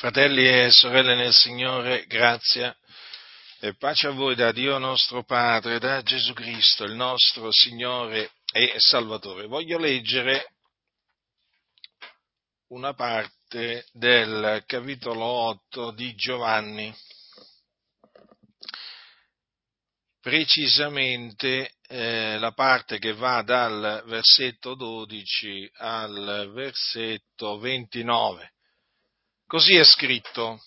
Fratelli e sorelle nel Signore, grazia e pace a voi da Dio nostro Padre, da Gesù Cristo, il nostro Signore e Salvatore. Voglio leggere una parte del capitolo 8 di Giovanni, precisamente eh, la parte che va dal versetto 12 al versetto 29 Così è scritto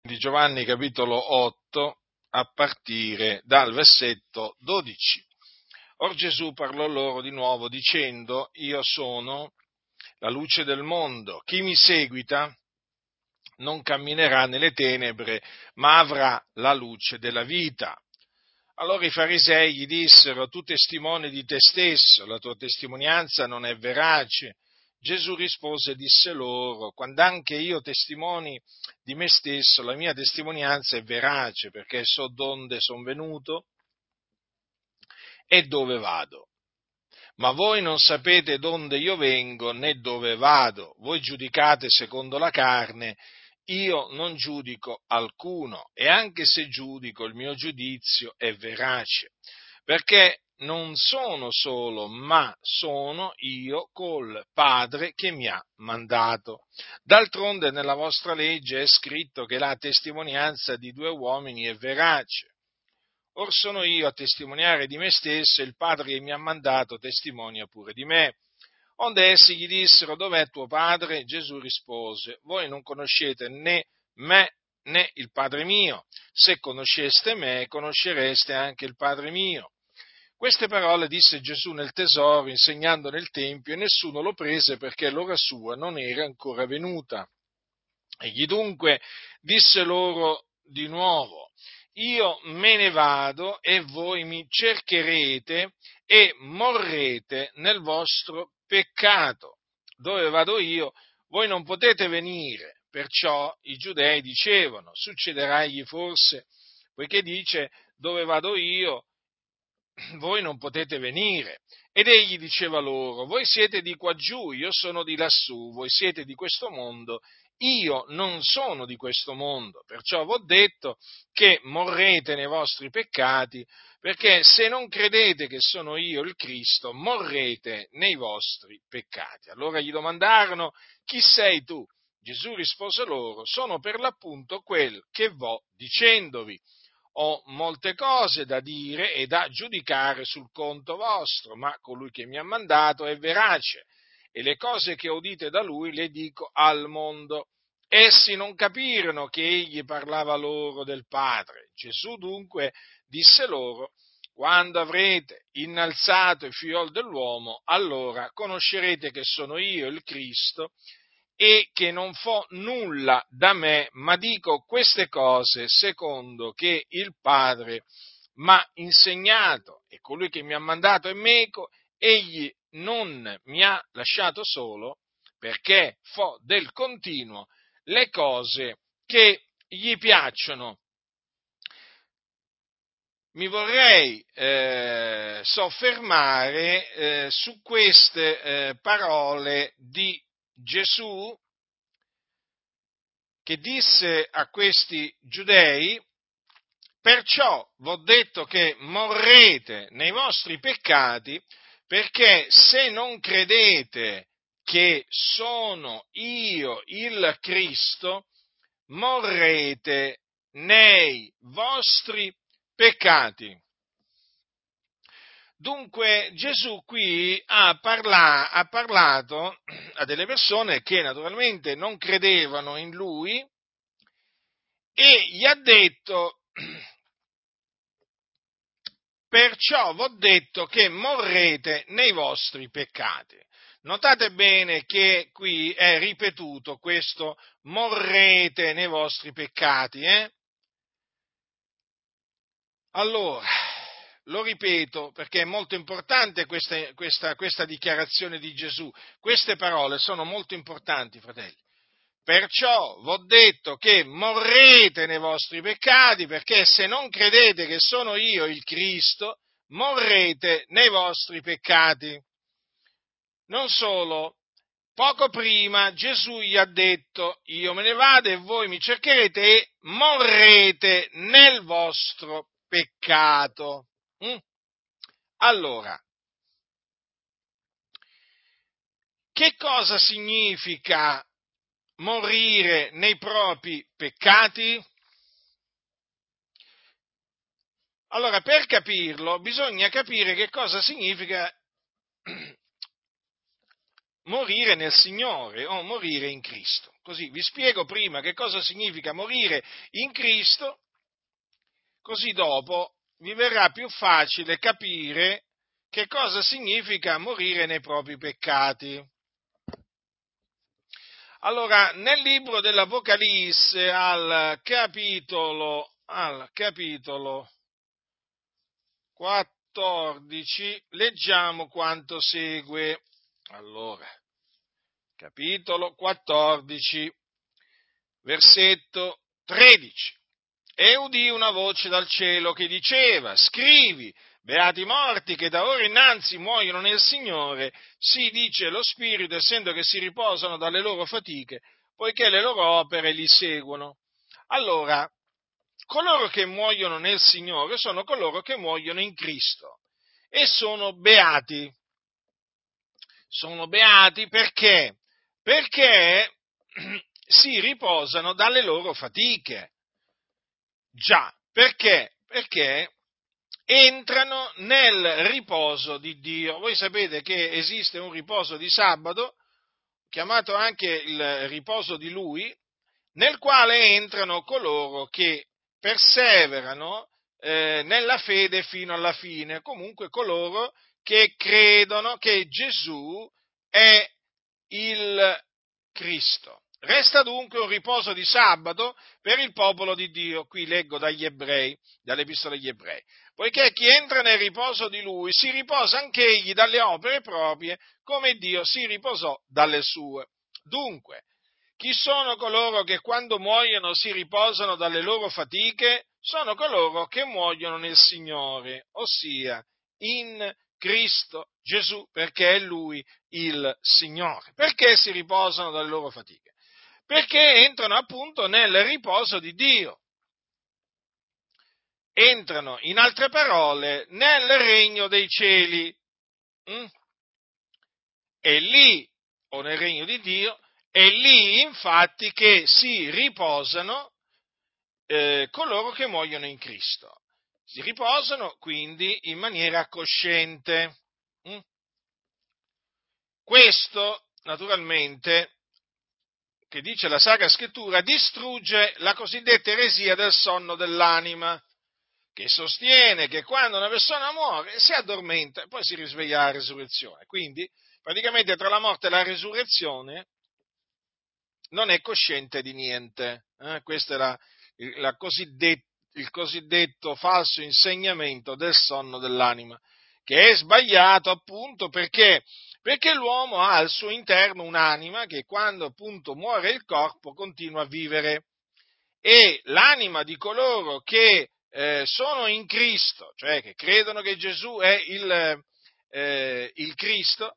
di Giovanni capitolo 8 a partire dal versetto 12. Or Gesù parlò loro di nuovo dicendo, io sono la luce del mondo, chi mi seguita non camminerà nelle tenebre, ma avrà la luce della vita. Allora i farisei gli dissero, tu testimoni di te stesso, la tua testimonianza non è verace. Gesù rispose e disse loro, quando anche io testimoni di me stesso, la mia testimonianza è verace, perché so donde sono venuto e dove vado. Ma voi non sapete donde io vengo né dove vado, voi giudicate secondo la carne, io non giudico alcuno, e anche se giudico il mio giudizio è verace, perché non sono solo, ma sono io col Padre che mi ha mandato. D'altronde nella vostra legge è scritto che la testimonianza di due uomini è verace. Or sono io a testimoniare di me stesso e il Padre che mi ha mandato testimonia pure di me. Onde essi gli dissero, dov'è tuo Padre? Gesù rispose, voi non conoscete né me né il Padre mio. Se conosceste me, conoscereste anche il Padre mio. Queste parole disse Gesù nel tesoro, insegnando nel Tempio, e nessuno lo prese perché l'ora sua non era ancora venuta. Egli dunque disse loro di nuovo, io me ne vado e voi mi cercherete e morrete nel vostro peccato. Dove vado io, voi non potete venire. Perciò i giudei dicevano, succederagli forse, poiché dice, dove vado io, voi non potete venire. Ed egli diceva loro, voi siete di qua giù, io sono di lassù, voi siete di questo mondo, io non sono di questo mondo, perciò vi ho detto che morrete nei vostri peccati, perché se non credete che sono io il Cristo, morrete nei vostri peccati. Allora gli domandarono, chi sei tu? Gesù rispose loro, sono per l'appunto quel che vo dicendovi ho molte cose da dire e da giudicare sul conto vostro, ma colui che mi ha mandato è verace e le cose che udite da lui le dico al mondo. Essi non capirono che egli parlava loro del Padre. Gesù dunque disse loro, quando avrete innalzato il figliol dell'uomo, allora conoscerete che sono io il Cristo e che non fo nulla da me, ma dico queste cose secondo che il Padre m'ha insegnato e colui che mi ha mandato è meco, egli non mi ha lasciato solo perché fo del continuo le cose che gli piacciono. Mi vorrei eh, soffermare eh, su queste eh, parole di Gesù che disse a questi giudei, perciò v'ho detto che morrete nei vostri peccati, perché se non credete che sono io il Cristo, morrete nei vostri peccati. Dunque Gesù qui ha, parla, ha, parlato a delle persone che naturalmente non credevano in lui e gli ha detto, perciò vi ho detto che morrete nei vostri peccati. Notate bene che qui è ripetuto questo morrete nei vostri peccati. Eh? Allora, lo ripeto perché è molto importante questa, questa, questa dichiarazione di Gesù. Queste parole sono molto importanti, fratelli. Perciò vi ho detto che morrete nei vostri peccati, perché se non credete che sono io il Cristo, morrete nei vostri peccati. Non solo, poco prima Gesù gli ha detto, io me ne vado e voi mi cercherete e morrete nel vostro peccato. Mm? Allora, che cosa significa morire nei propri peccati? Allora, per capirlo, bisogna capire che cosa significa morire nel Signore o morire in Cristo. Così vi spiego prima che cosa significa morire in Cristo, così dopo vi verrà più facile capire che cosa significa morire nei propri peccati. Allora, nel libro dell'Apocalisse al capitolo, al capitolo 14 leggiamo quanto segue. Allora, capitolo 14, versetto 13. E udì una voce dal cielo che diceva, scrivi, beati i morti che da ora innanzi muoiono nel Signore, si dice lo Spirito, essendo che si riposano dalle loro fatiche, poiché le loro opere li seguono. Allora, coloro che muoiono nel Signore sono coloro che muoiono in Cristo e sono beati sono beati perché? Perché si riposano dalle loro fatiche. Già, perché? Perché entrano nel riposo di Dio. Voi sapete che esiste un riposo di sabato, chiamato anche il riposo di Lui, nel quale entrano coloro che perseverano eh, nella fede fino alla fine, comunque coloro che credono che Gesù è il Cristo. Resta dunque un riposo di sabato per il popolo di Dio, qui leggo dagli ebrei, dall'epistola agli ebrei, poiché chi entra nel riposo di lui si riposa anch'egli dalle opere proprie, come Dio si riposò dalle sue. Dunque, chi sono coloro che quando muoiono si riposano dalle loro fatiche? Sono coloro che muoiono nel Signore, ossia in Cristo Gesù, perché è Lui il Signore. Perché si riposano dalle loro fatiche? Perché entrano appunto nel riposo di Dio. Entrano, in altre parole, nel regno dei cieli. Mm? E lì, o nel regno di Dio, è lì infatti che si riposano eh, coloro che muoiono in Cristo. Si riposano quindi in maniera cosciente. Mm? Questo, naturalmente, che dice la Sacra Scrittura, distrugge la cosiddetta eresia del sonno dell'anima, che sostiene che quando una persona muore si addormenta e poi si risveglia alla resurrezione. Quindi, praticamente tra la morte e la resurrezione non è cosciente di niente. Eh? Questa è la, la cosiddetta il cosiddetto falso insegnamento del sonno dell'anima, che è sbagliato appunto perché, perché l'uomo ha al suo interno un'anima che quando appunto muore il corpo continua a vivere e l'anima di coloro che eh, sono in Cristo, cioè che credono che Gesù è il, eh, il Cristo,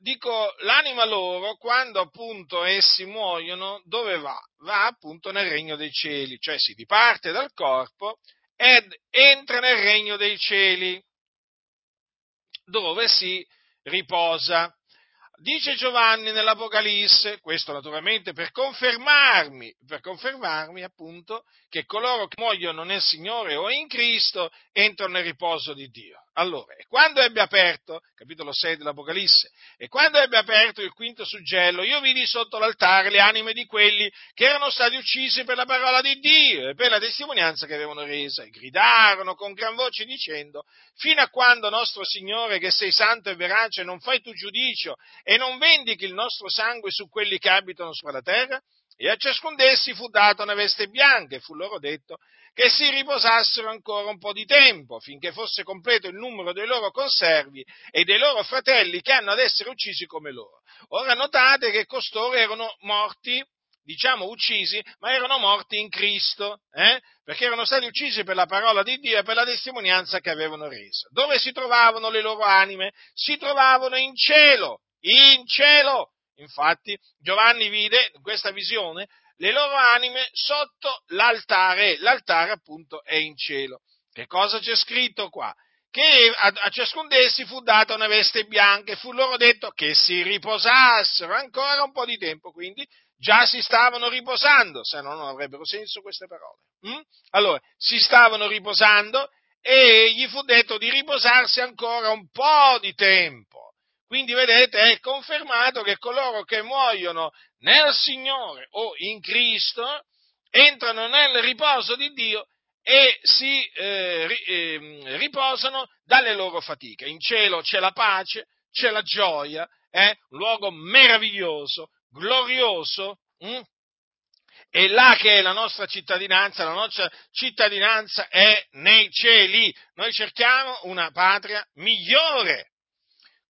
dico, l'anima loro, quando appunto essi muoiono, dove va? Va appunto nel regno dei cieli, cioè si diparte dal corpo ed entra nel regno dei cieli, dove si riposa. Dice Giovanni nell'Apocalisse, questo naturalmente per confermarmi, per confermarmi appunto che coloro che muoiono nel Signore o in Cristo entrano nel riposo di Dio. Allora, e quando ebbe aperto, capitolo 6 dell'Apocalisse, e quando ebbe aperto il quinto suggello, io vidi sotto l'altare le anime di quelli che erano stati uccisi per la parola di Dio e per la testimonianza che avevano resa, e gridarono con gran voce dicendo, fino a quando nostro Signore, che sei santo e verace, non fai tu giudicio e non vendichi il nostro sangue su quelli che abitano sulla terra? E a ciascun d'essi fu data una veste bianca e fu loro detto che si riposassero ancora un po' di tempo, finché fosse completo il numero dei loro conservi e dei loro fratelli che hanno ad essere uccisi come loro. Ora notate che costoro erano morti, diciamo uccisi, ma erano morti in Cristo, eh? perché erano stati uccisi per la parola di Dio e per la testimonianza che avevano reso. Dove si trovavano le loro anime? Si trovavano in cielo, in cielo, Infatti, Giovanni vide questa visione le loro anime sotto l'altare, l'altare appunto è in cielo. Che cosa c'è scritto qua? Che a, a ciascun d'essi fu data una veste bianca e fu loro detto che si riposassero ancora un po' di tempo, quindi già si stavano riposando, se no non avrebbero senso queste parole. Mm? Allora, si stavano riposando e gli fu detto di riposarsi ancora un po' di tempo. Quindi vedete, è confermato che coloro che muoiono nel Signore o in Cristo entrano nel riposo di Dio e si eh, eh, riposano dalle loro fatiche. In cielo c'è la pace, c'è la gioia, è eh? un luogo meraviglioso, glorioso, hm? e là che è la nostra cittadinanza, la nostra cittadinanza è nei cieli. Noi cerchiamo una patria migliore.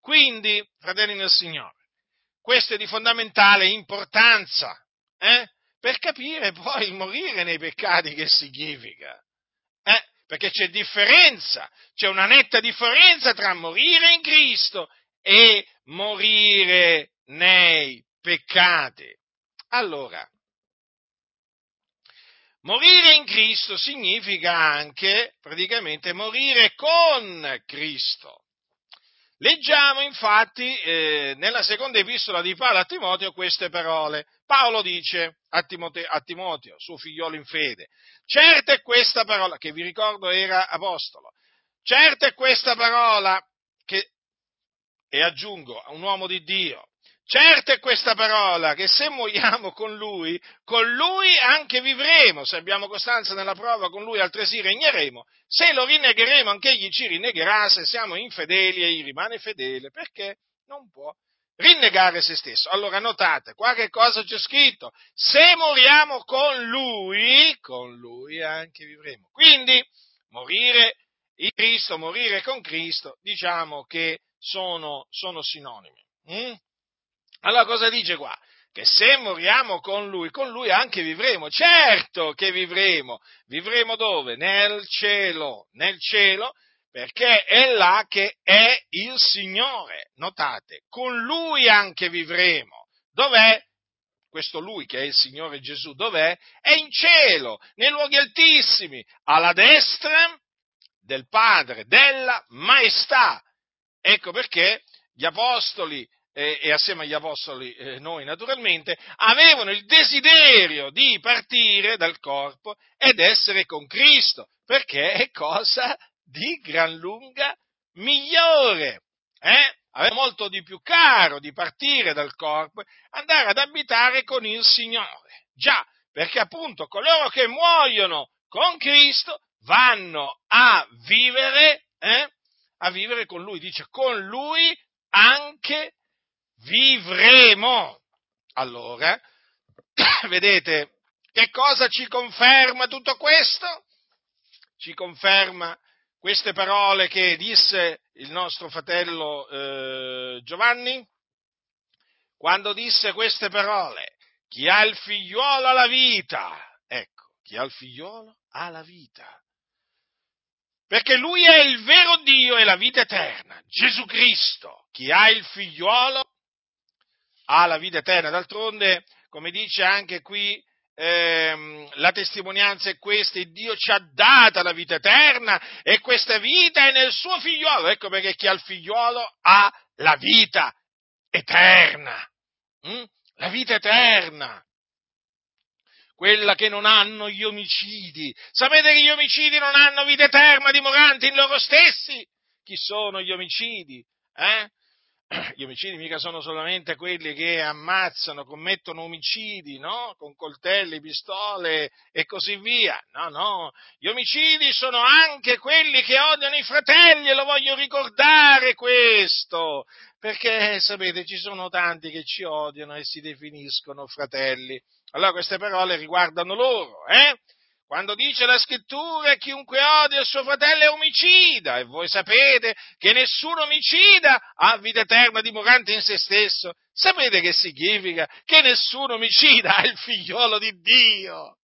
Quindi, fratelli del Signore, questo è di fondamentale importanza, eh? per capire poi il morire nei peccati che significa. Eh? Perché c'è differenza, c'è una netta differenza tra morire in Cristo e morire nei peccati. Allora, morire in Cristo significa anche praticamente morire con Cristo. Leggiamo infatti eh, nella seconda epistola di Paolo a Timoteo queste parole. Paolo dice a Timoteo, a Timoteo, suo figliolo in fede, certa è questa parola, che vi ricordo era apostolo, certa è questa parola che, e aggiungo, un uomo di Dio, Certo è questa parola, che se muoiamo con Lui, con Lui anche vivremo, se abbiamo costanza nella prova, con Lui altresì regneremo, se lo rinnegheremo anche Egli ci rinnegherà, se siamo infedeli Egli rimane fedele, perché non può rinnegare se stesso. Allora notate, qua che cosa c'è scritto? Se moriamo con Lui, con Lui anche vivremo. Quindi, morire in Cristo, morire con Cristo, diciamo che sono, sono sinonimi. Mm? Allora cosa dice qua? Che se moriamo con lui, con lui anche vivremo. Certo che vivremo. Vivremo dove? Nel cielo. Nel cielo perché è là che è il Signore. Notate, con lui anche vivremo. Dov'è? Questo lui che è il Signore Gesù, dov'è? È in cielo, nei luoghi altissimi, alla destra del Padre, della maestà. Ecco perché gli apostoli eh, e assieme agli apostoli eh, noi naturalmente, avevano il desiderio di partire dal corpo ed essere con Cristo, perché è cosa di gran lunga migliore. Eh? Aveva molto di più caro di partire dal corpo andare ad abitare con il Signore. Già, perché appunto coloro che muoiono con Cristo vanno a vivere, eh? a vivere con Lui. Dice, con Lui anche vivremo. Allora, vedete, che cosa ci conferma tutto questo? Ci conferma queste parole che disse il nostro fratello eh, Giovanni? Quando disse queste parole, chi ha il figliuolo ha la vita. Ecco, chi ha il figliuolo ha la vita. Perché lui è il vero Dio e la vita eterna, Gesù Cristo. Chi ha il figliuolo ha la vita eterna. D'altronde, come dice anche qui, ehm, la testimonianza è questa, Dio ci ha data la vita eterna e questa vita è nel suo figliuolo. Ecco perché chi ha il figliuolo ha la vita eterna. Mm? La vita eterna. Quella che non hanno gli omicidi. Sapete che gli omicidi non hanno vita eterna dimoranti in loro stessi? Chi sono gli omicidi? Eh? Gli omicidi mica sono solamente quelli che ammazzano, commettono omicidi, no? Con coltelli, pistole e così via. No, no. Gli omicidi sono anche quelli che odiano i fratelli e lo voglio ricordare questo. Perché, sapete, ci sono tanti che ci odiano e si definiscono fratelli. Allora queste parole riguardano loro, eh? Quando dice la scrittura chiunque odia il suo fratello è omicida, e voi sapete che nessun omicida ha vita eterna dimorante in se stesso, sapete che significa? Che nessun omicida ha il figliolo di Dio.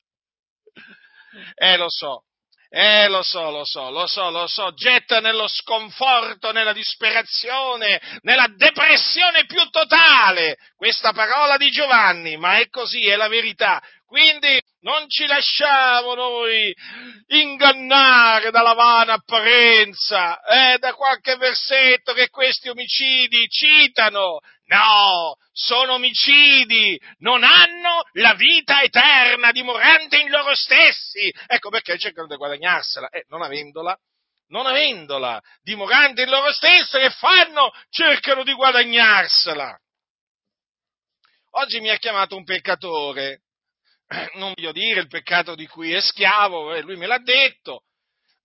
Eh, lo so, Eh, lo so, lo so, lo so, lo so, getta nello sconforto, nella disperazione, nella depressione più totale questa parola di Giovanni, ma è così, è la verità. Quindi non ci lasciamo noi ingannare dalla vana apparenza, eh, da qualche versetto che questi omicidi citano. No, sono omicidi, non hanno la vita eterna dimorante in loro stessi. Ecco perché cercano di guadagnarsela, eh, non avendola, non avendola, dimorante in loro stessi, che fanno? Cercano di guadagnarsela. Oggi mi ha chiamato un peccatore, non voglio dire il peccato di cui è schiavo, eh, lui me l'ha detto,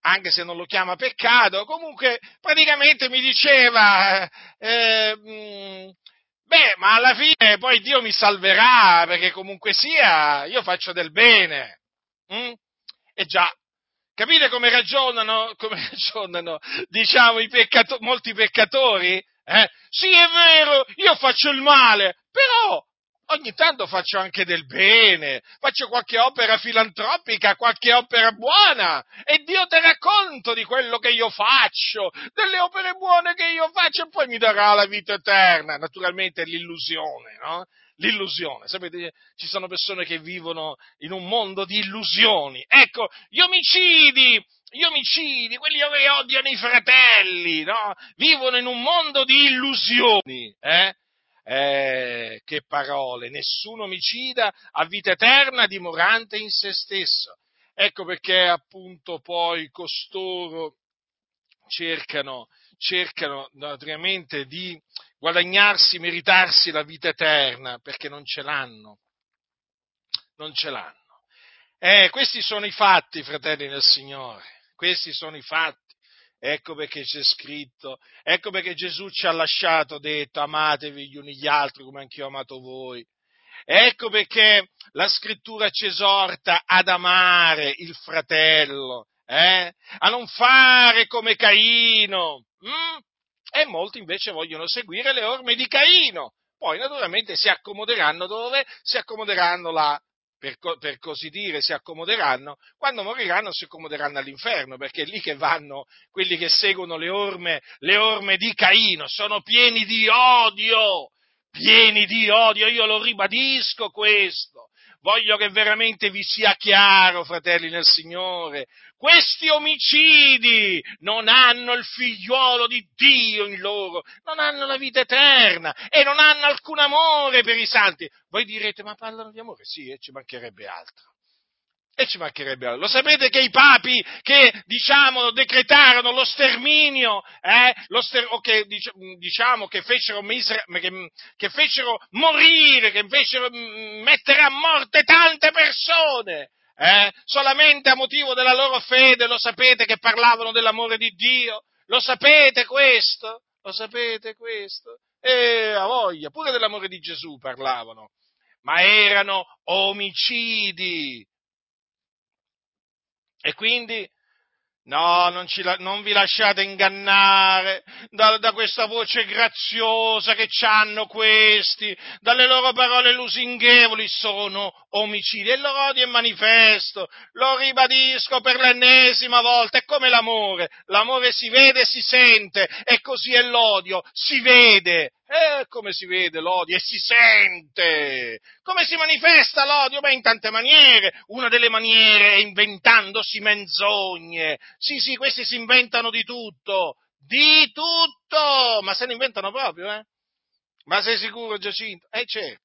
anche se non lo chiama peccato, comunque praticamente mi diceva, eh, mm, beh, ma alla fine poi Dio mi salverà, perché comunque sia, io faccio del bene. Mm? E già, capite come ragionano, come ragionano diciamo, peccato- molti peccatori? Eh? Sì, è vero, io faccio il male, però ogni tanto faccio anche del bene, faccio qualche opera filantropica, qualche opera buona e Dio terrà conto di quello che io faccio, delle opere buone che io faccio e poi mi darà la vita eterna. Naturalmente l'illusione, no? L'illusione. Sapete, ci sono persone che vivono in un mondo di illusioni. Ecco, gli omicidi, gli omicidi, quelli che odiano i fratelli, no? Vivono in un mondo di illusioni, eh? Eh, che parole, nessun omicida ha vita eterna dimorante in se stesso. Ecco perché appunto poi costoro cercano, cercano naturalmente di guadagnarsi, meritarsi la vita eterna, perché non ce l'hanno. Non ce l'hanno. Eh, questi sono i fatti, fratelli del Signore, questi sono i fatti. Ecco perché c'è scritto, ecco perché Gesù ci ha lasciato, detto, amatevi gli uni gli altri come anch'io ho amato voi. Ecco perché la scrittura ci esorta ad amare il fratello, eh? a non fare come Caino. Hm? E molti invece vogliono seguire le orme di Caino. Poi naturalmente si accomoderanno dove? Si accomoderanno là per, per, così dire, si accomoderanno, quando moriranno si accomoderanno all'inferno, perché è lì che vanno quelli che seguono le orme, le orme di Caino, sono pieni di odio, pieni di odio, io lo ribadisco questo. Voglio che veramente vi sia chiaro, fratelli nel Signore, questi omicidi non hanno il figliuolo di Dio in loro, non hanno la vita eterna e non hanno alcun amore per i santi. Voi direte, ma parlano di amore? Sì, e ci mancherebbe altro. E ci mancherebbe altro. Lo sapete che i papi che, diciamo, decretarono lo sterminio, eh, lo ster- o che, diciamo, che fecero, misera- che, che fecero morire, che fecero mm, mettere a morte tante persone, eh? solamente a motivo della loro fede, lo sapete che parlavano dell'amore di Dio? Lo sapete questo? Lo sapete questo? E a voglia, pure dell'amore di Gesù parlavano, ma erano omicidi. E quindi No, non, ci, non, vi lasciate ingannare da, da, questa voce graziosa che hanno questi, dalle loro parole lusinghevoli, sono omicidi. E il loro odio è manifesto, lo ribadisco per l'ennesima volta, è come l'amore, l'amore si vede e si sente. E così è l'odio, si vede e come si vede l'odio e si sente. Come si manifesta l'odio? Beh, in tante maniere. Una delle maniere è inventandosi menzogne. Sì, sì, questi si inventano di tutto. Di tutto! Ma se ne inventano proprio, eh? Ma sei sicuro, Giacinto? Eh, certo.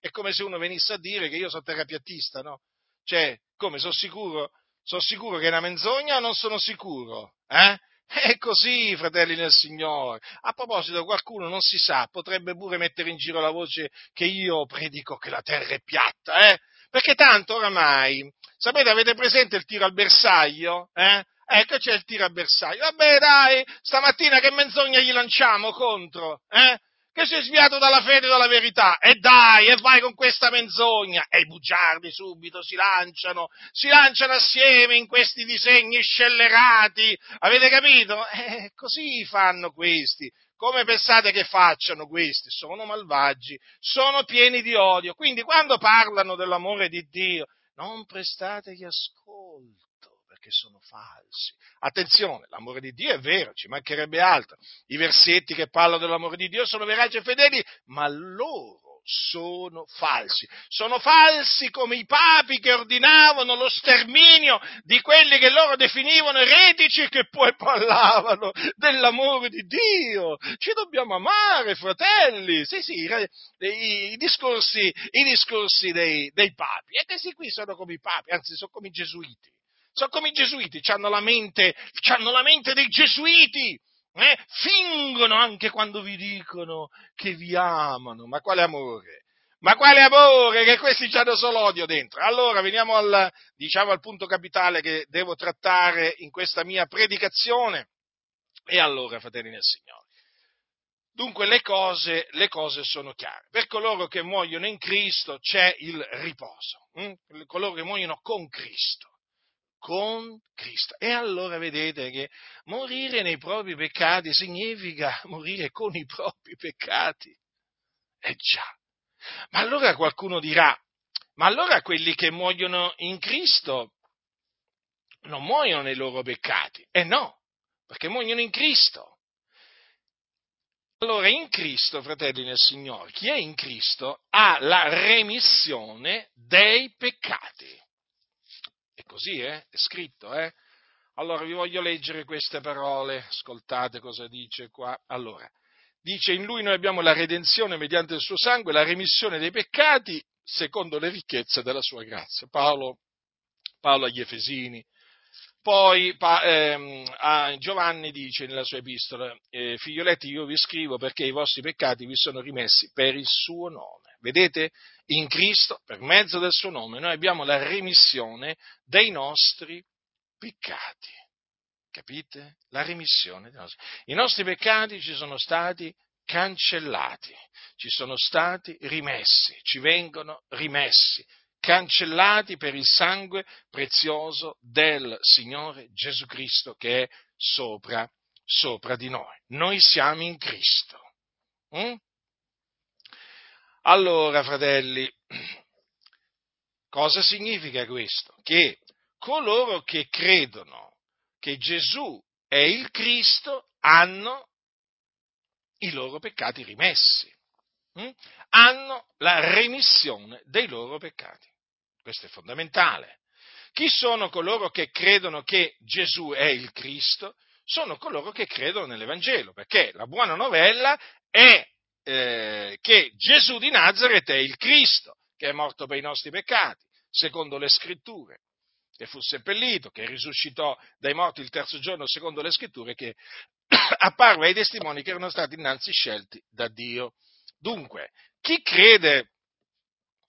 È come se uno venisse a dire che io sono terapiattista, no? Cioè, come, sono sicuro? Sono sicuro che è una menzogna o non sono sicuro? Eh? È così, fratelli nel Signore. A proposito, qualcuno non si sa, potrebbe pure mettere in giro la voce che io predico che la terra è piatta, eh? Perché tanto oramai, sapete, avete presente il tiro al bersaglio? Eh? Ecco c'è il tiro al bersaglio. Vabbè, dai, stamattina che menzogna gli lanciamo contro? Eh? Che si è sviato dalla fede e dalla verità, e dai, e vai con questa menzogna, e i bugiardi subito si lanciano, si lanciano assieme in questi disegni scellerati, avete capito? Eh, così fanno questi, come pensate che facciano questi? Sono malvagi, sono pieni di odio, quindi quando parlano dell'amore di Dio, non prestategli ascolto che sono falsi. Attenzione, l'amore di Dio è vero, ci mancherebbe altro. I versetti che parlano dell'amore di Dio sono veraci e fedeli, ma loro sono falsi. Sono falsi come i papi che ordinavano lo sterminio di quelli che loro definivano eretici che poi parlavano dell'amore di Dio. Ci dobbiamo amare, fratelli. Sì, sì, i, i discorsi, i discorsi dei, dei papi. E questi qui sono come i papi, anzi sono come i gesuiti. Sono come i gesuiti, hanno la mente, hanno la mente dei gesuiti eh? fingono anche quando vi dicono che vi amano. Ma quale amore? Ma quale amore? Che questi hanno solo odio dentro. Allora veniamo al, diciamo, al punto capitale che devo trattare in questa mia predicazione. E allora, fratelli nel Signore. Dunque le cose, le cose, sono chiare. Per coloro che muoiono in Cristo c'è il riposo. Hm? Coloro che muoiono con Cristo con Cristo. E allora vedete che morire nei propri peccati significa morire con i propri peccati. Eh già. Ma allora qualcuno dirà, ma allora quelli che muoiono in Cristo non muoiono nei loro peccati? Eh no, perché muoiono in Cristo. Allora, in Cristo, fratelli nel Signore, chi è in Cristo ha la remissione dei peccati così, eh? È scritto, eh? Allora vi voglio leggere queste parole, ascoltate cosa dice qua. Allora, dice in lui noi abbiamo la redenzione mediante il suo sangue, la remissione dei peccati secondo le ricchezze della sua grazia. Paolo, Paolo agli Efesini. Poi pa, ehm, Giovanni dice nella sua epistola, eh, figlioletti io vi scrivo perché i vostri peccati vi sono rimessi per il suo nome. Vedete? In Cristo, per mezzo del suo nome, noi abbiamo la remissione dei nostri peccati. Capite? La remissione dei nostri. I nostri peccati ci sono stati cancellati, ci sono stati rimessi, ci vengono rimessi, cancellati per il sangue prezioso del Signore Gesù Cristo che è sopra, sopra di noi. Noi siamo in Cristo. Mm? Allora, fratelli, cosa significa questo? Che coloro che credono che Gesù è il Cristo hanno i loro peccati rimessi, hm? hanno la remissione dei loro peccati. Questo è fondamentale. Chi sono coloro che credono che Gesù è il Cristo? Sono coloro che credono nell'Evangelo, perché la buona novella è eh, che Gesù di Nazareth è il Cristo, che è morto per i nostri peccati, secondo le scritture, che fu seppellito, che risuscitò dai morti il terzo giorno, secondo le scritture, che apparve ai testimoni che erano stati innanzi scelti da Dio. Dunque, chi crede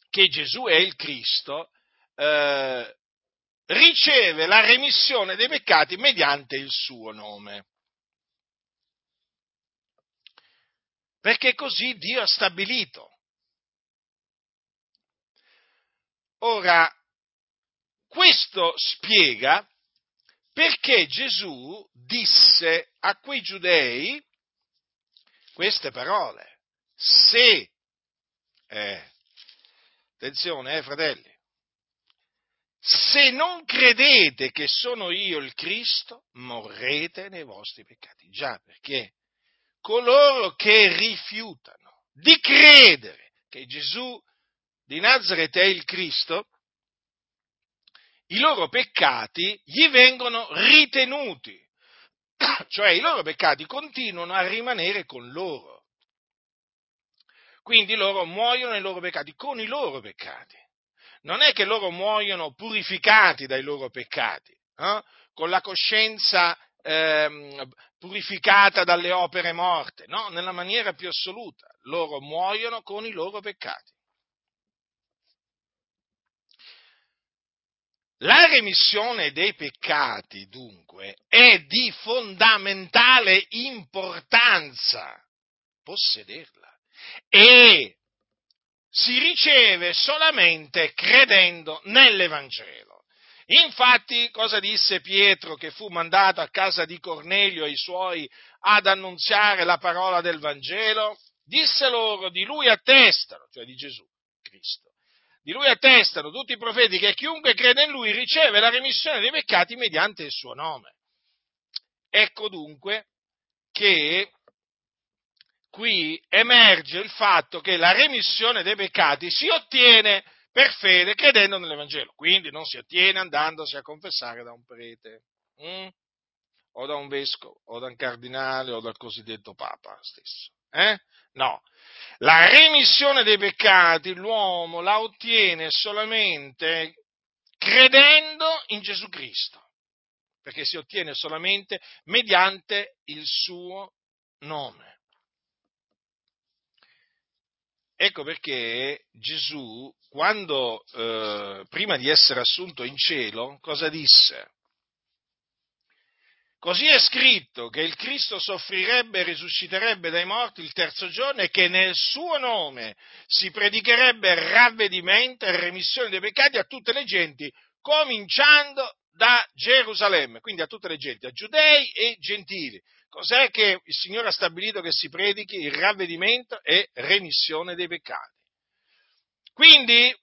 che Gesù è il Cristo, eh, riceve la remissione dei peccati mediante il suo nome. Perché così Dio ha stabilito. Ora, questo spiega perché Gesù disse a quei giudei queste parole. Se, eh, attenzione, eh, fratelli, se non credete che sono io il Cristo, morrete nei vostri peccati. Già, perché coloro che rifiutano di credere che Gesù di Nazareth è il Cristo, i loro peccati gli vengono ritenuti, cioè i loro peccati continuano a rimanere con loro. Quindi loro muoiono nei loro peccati, con i loro peccati. Non è che loro muoiono purificati dai loro peccati, eh? con la coscienza ehm, purificata dalle opere morte, no, nella maniera più assoluta. Loro muoiono con i loro peccati. La remissione dei peccati, dunque, è di fondamentale importanza possederla e si riceve solamente credendo nell'Evangelo. Infatti, cosa disse Pietro che fu mandato a casa di Cornelio e i suoi ad annunziare la parola del Vangelo? Disse loro, di lui attestano, cioè di Gesù Cristo, di lui attestano tutti i profeti che chiunque crede in lui riceve la remissione dei peccati mediante il suo nome. Ecco dunque che qui emerge il fatto che la remissione dei peccati si ottiene per fede credendo nell'Evangelo, quindi non si ottiene andandosi a confessare da un prete, hm? o da un vescovo, o da un cardinale, o dal cosiddetto Papa stesso. Eh? No, la remissione dei peccati l'uomo la ottiene solamente credendo in Gesù Cristo, perché si ottiene solamente mediante il suo nome. Ecco perché Gesù, quando, eh, prima di essere assunto in cielo, cosa disse? Così è scritto che il Cristo soffrirebbe e risusciterebbe dai morti il terzo giorno e che nel suo nome si predicherebbe ravvedimento e remissione dei peccati a tutte le genti, cominciando da Gerusalemme, quindi a tutte le genti, a giudei e gentili. Cos'è che il Signore ha stabilito che si predichi? Il ravvedimento e remissione dei peccati. Quindi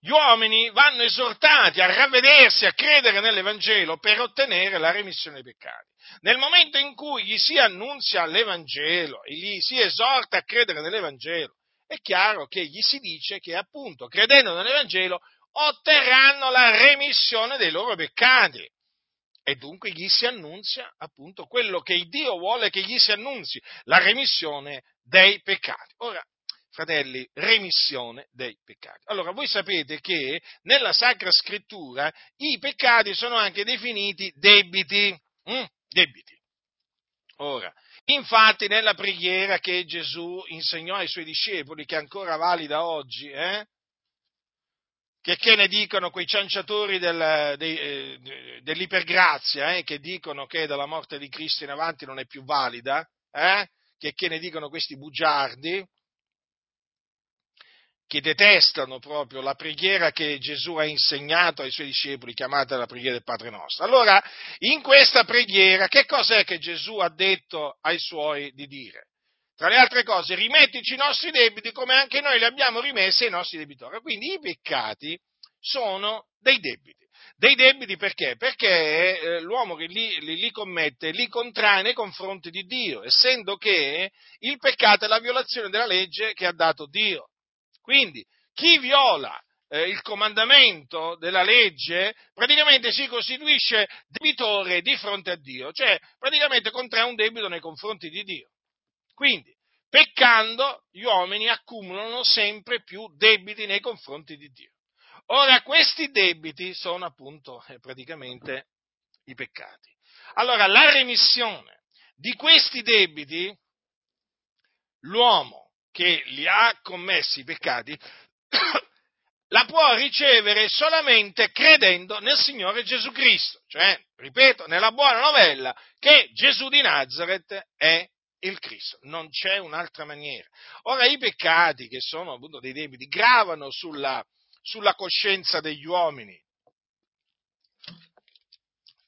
gli uomini vanno esortati a ravvedersi, a credere nell'Evangelo per ottenere la remissione dei peccati. Nel momento in cui gli si annunzia l'Evangelo e gli si esorta a credere nell'Evangelo, è chiaro che gli si dice che appunto credendo nell'Evangelo otterranno la remissione dei loro peccati. E dunque gli si annunzia appunto quello che Dio vuole che gli si annunzi, la remissione dei peccati. Ora, fratelli, remissione dei peccati. Allora, voi sapete che nella Sacra Scrittura i peccati sono anche definiti debiti. Mm? Debiti. Ora, infatti nella preghiera che Gesù insegnò ai suoi discepoli, che è ancora valida oggi, eh? Che, che ne dicono quei cianciatori del, de, eh, dell'ipergrazia, eh, che dicono che dalla morte di Cristo in avanti non è più valida, eh? che, che ne dicono questi bugiardi, che detestano proprio la preghiera che Gesù ha insegnato ai suoi discepoli, chiamata la preghiera del Padre nostro. Allora, in questa preghiera, che cos'è che Gesù ha detto ai suoi di dire? Tra le altre cose, rimettici i nostri debiti come anche noi li abbiamo rimessi ai nostri debitori. Quindi i peccati sono dei debiti. Dei debiti perché? Perché eh, l'uomo che li, li, li, commette li contrae nei confronti di Dio, essendo che il peccato è la violazione della legge che ha dato Dio. Quindi chi viola eh, il comandamento della legge praticamente si costituisce debitore di fronte a Dio, cioè praticamente contrae un debito nei confronti di Dio. Quindi, peccando, gli uomini accumulano sempre più debiti nei confronti di Dio. Ora, questi debiti sono appunto eh, praticamente i peccati. Allora, la remissione di questi debiti, l'uomo che li ha commessi i peccati, la può ricevere solamente credendo nel Signore Gesù Cristo, cioè, ripeto, nella buona novella che Gesù di Nazareth è il Cristo, non c'è un'altra maniera. Ora i peccati, che sono appunto dei debiti, gravano sulla, sulla coscienza degli uomini.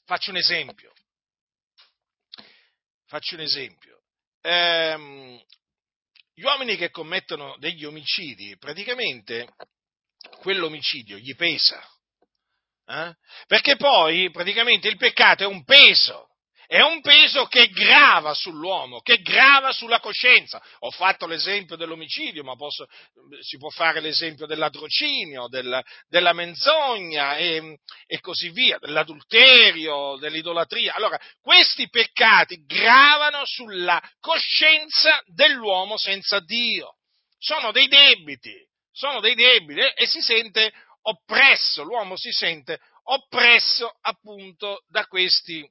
Faccio un esempio. Faccio un esempio. Ehm, gli uomini che commettono degli omicidi, praticamente quell'omicidio gli pesa. Eh? Perché poi praticamente il peccato è un peso è un peso che grava sull'uomo, che grava sulla coscienza. Ho fatto l'esempio dell'omicidio, ma posso, si può fare l'esempio del ladrocinio, del, della menzogna e, e così via, dell'adulterio, dell'idolatria. Allora, questi peccati gravano sulla coscienza dell'uomo senza Dio. Sono dei debiti, sono dei debiti e, si sente oppresso, l'uomo si sente oppresso appunto da questi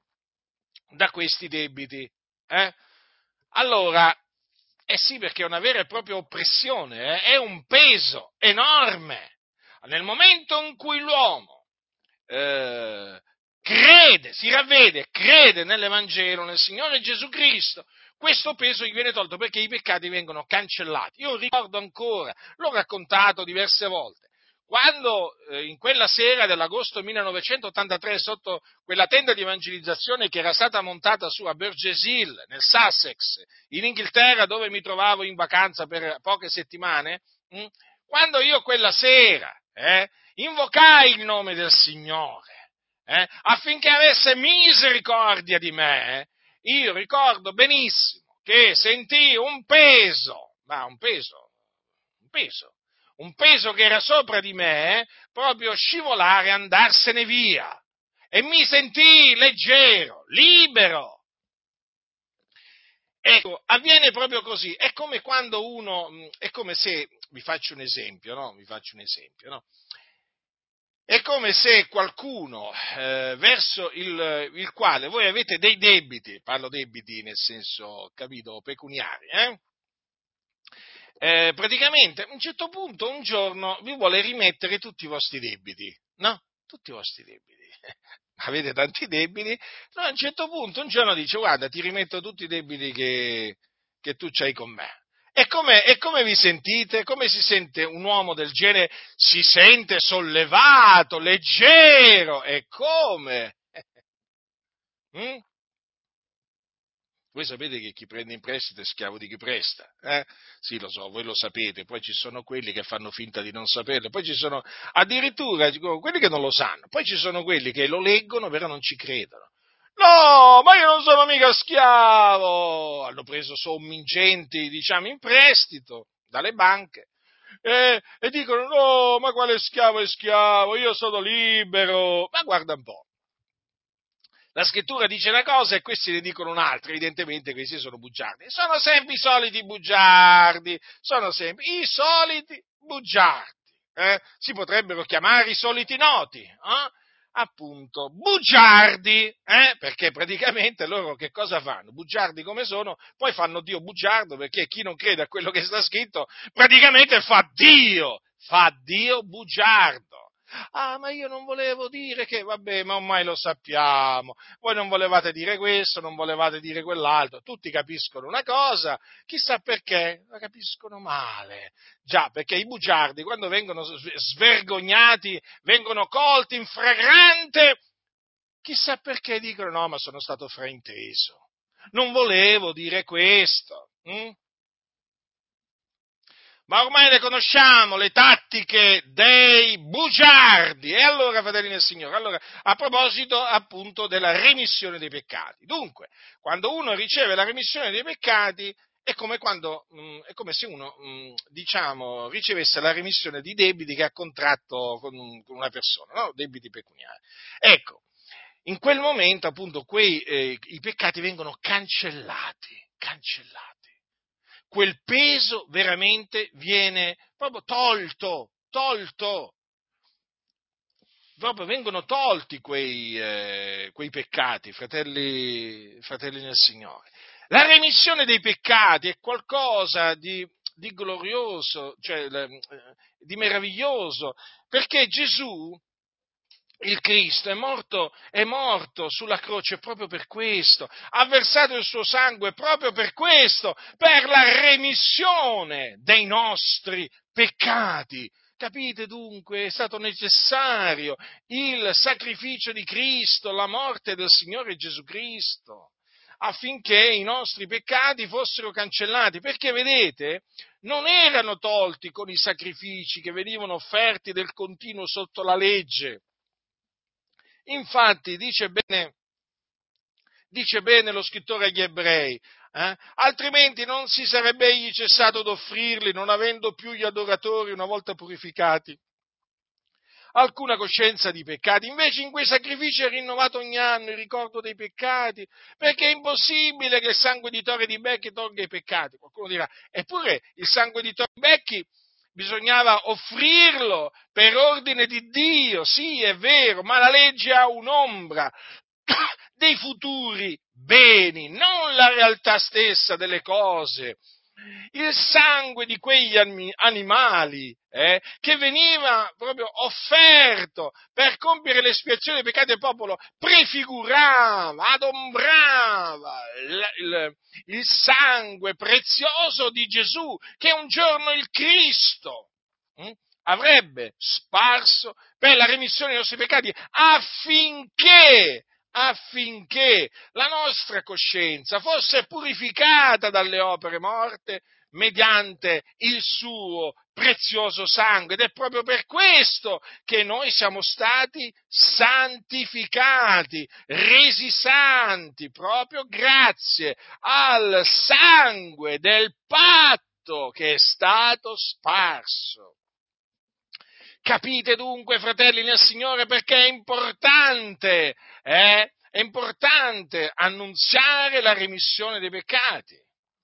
da questi debiti. Eh? Allora, eh sì, perché è una vera e propria oppressione, eh? è un peso enorme. Nel momento in cui l'uomo eh, crede, si ravvede, crede nell'Evangelo, nel Signore Gesù Cristo, questo peso gli viene tolto perché i peccati vengono cancellati. Io ricordo ancora, l'ho raccontato diverse volte, quando eh, in quella sera dell'agosto 1983, sotto quella tenda di evangelizzazione che era stata montata su a Burgess Hill, nel Sussex, in Inghilterra, dove mi trovavo in vacanza per poche settimane, mh, mm, quando io quella sera eh, invocai il nome del Signore eh, affinché avesse misericordia di me, io ricordo benissimo che sentii un peso, ma un peso, un peso, un peso che era sopra di me, proprio scivolare, andarsene via. E mi sentii leggero, libero. Ecco, avviene proprio così. È come quando uno, è come se, vi faccio un esempio, no? Vi faccio un esempio, no? È come se qualcuno eh, verso il, il, quale voi avete dei debiti, parlo debiti nel senso, capito, pecuniari, eh? Eh, praticamente a un certo punto, un giorno, vi vuole rimettere tutti i vostri debiti, no? Tutti i vostri debiti. avete tanti debiti, no, a un certo punto, un giorno dice, guarda, ti rimetto tutti i debiti che, che tu hai con me. E come, e come, vi sentite? Come si sente un uomo del genere? Si sente sollevato, leggero. E come? Mm? Voi sapete che chi prende in prestito è schiavo di chi presta, eh? Sì, lo so, voi lo sapete, poi ci sono quelli che fanno finta di non saperlo, poi ci sono addirittura quelli che non lo sanno, poi ci sono quelli che lo leggono però non ci credono. No, ma io non sono mica schiavo! Hanno preso sommi ingenti, diciamo, in prestito dalle banche. E, e dicono, no, ma quale schiavo è schiavo? Io sono libero. Ma guarda un po'. La scrittura dice una cosa e questi ne dicono un'altra, evidentemente questi sono bugiardi. Sono sempre i soliti bugiardi, sono sempre i soliti bugiardi. Eh? Si potrebbero chiamare i soliti noti. Eh? appunto bugiardi, eh? perché praticamente loro che cosa fanno? Bugiardi come sono, poi fanno Dio bugiardo perché chi non crede a quello che sta scritto praticamente fa Dio, fa Dio bugiardo. Ah, ma io non volevo dire che, vabbè, ma ormai lo sappiamo. Voi non volevate dire questo, non volevate dire quell'altro. Tutti capiscono una cosa, chissà perché, la capiscono male. Già, perché i bugiardi, quando vengono svergognati, vengono colti in fragrante, chissà perché dicono no, ma sono stato frainteso. Non volevo dire questo. Hm? Ma ormai le conosciamo, le tattiche dei bugiardi. E allora, fratelli del Signore, allora, a proposito appunto della remissione dei peccati. Dunque, quando uno riceve la remissione dei peccati, è come, quando, mh, mm, è come se uno, mh, mm, diciamo, ricevesse la remissione di debiti che ha contratto con, con una persona, no? debiti pecuniari. Ecco, in quel momento, appunto, quei, eh, i peccati vengono cancellati, cancellati quel peso veramente viene proprio tolto, tolto. Proprio vengono tolti quei, eh, quei peccati, fratelli, fratelli nel Signore. La remissione dei peccati è qualcosa di, di glorioso, cioè eh, di meraviglioso, perché Gesù il Cristo è morto, è morto sulla croce proprio per questo, ha versato il suo sangue proprio per questo, per la remissione dei nostri peccati. Capite dunque, è stato necessario il sacrificio di Cristo, la morte del Signore Gesù Cristo, affinché i nostri peccati fossero cancellati, perché vedete, non erano tolti con i sacrifici che venivano offerti del continuo sotto la legge, Infatti dice bene, dice bene lo scrittore agli ebrei, eh? altrimenti non si sarebbe egli cessato d'offrirli, non avendo più gli adoratori una volta purificati alcuna coscienza di peccati. Invece in quei sacrifici è rinnovato ogni anno il ricordo dei peccati, perché è impossibile che il sangue di Torre di Becchi tolga i peccati. Qualcuno dirà, eppure il sangue di Torre di Becchi bisognava offrirlo per ordine di Dio, sì è vero, ma la legge ha un'ombra dei futuri beni, non la realtà stessa delle cose il sangue di quegli animali eh, che veniva proprio offerto per compiere l'espiazione dei peccati del popolo prefigurava, adombrava il, il, il sangue prezioso di Gesù che un giorno il Cristo hm, avrebbe sparso per la remissione dei nostri peccati affinché affinché la nostra coscienza fosse purificata dalle opere morte mediante il suo prezioso sangue ed è proprio per questo che noi siamo stati santificati, resi santi, proprio grazie al sangue del patto che è stato sparso. Capite dunque, fratelli nel Signore, perché è importante, eh? è importante annunziare la remissione dei peccati.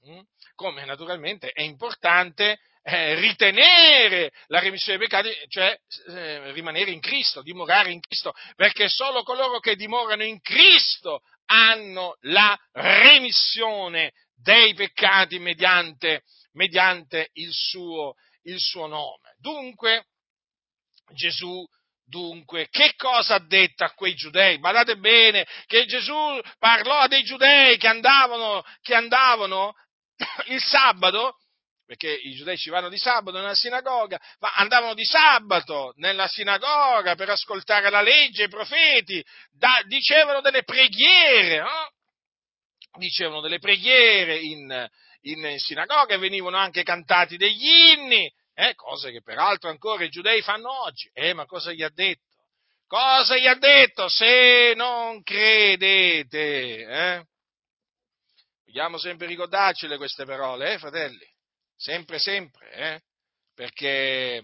Mm? Come naturalmente è importante eh, ritenere la remissione dei peccati, cioè eh, rimanere in Cristo, dimorare in Cristo, perché solo coloro che dimorano in Cristo hanno la remissione dei peccati mediante, mediante il, suo, il suo nome. Dunque, Gesù Dunque, che cosa ha detto a quei giudei? Badate bene che Gesù parlò a dei giudei che andavano, che andavano il sabato, perché i giudei ci vanno di sabato nella sinagoga, ma andavano di sabato nella sinagoga per ascoltare la legge, i profeti, da, dicevano delle preghiere, no? dicevano delle preghiere in, in sinagoga, venivano anche cantati degli inni, eh, cose che peraltro ancora i giudei fanno oggi. Eh, ma cosa gli ha detto? Cosa gli ha detto? Se non credete, eh? Vogliamo sempre ricordarcele queste parole, eh, fratelli? Sempre, sempre, eh? Perché,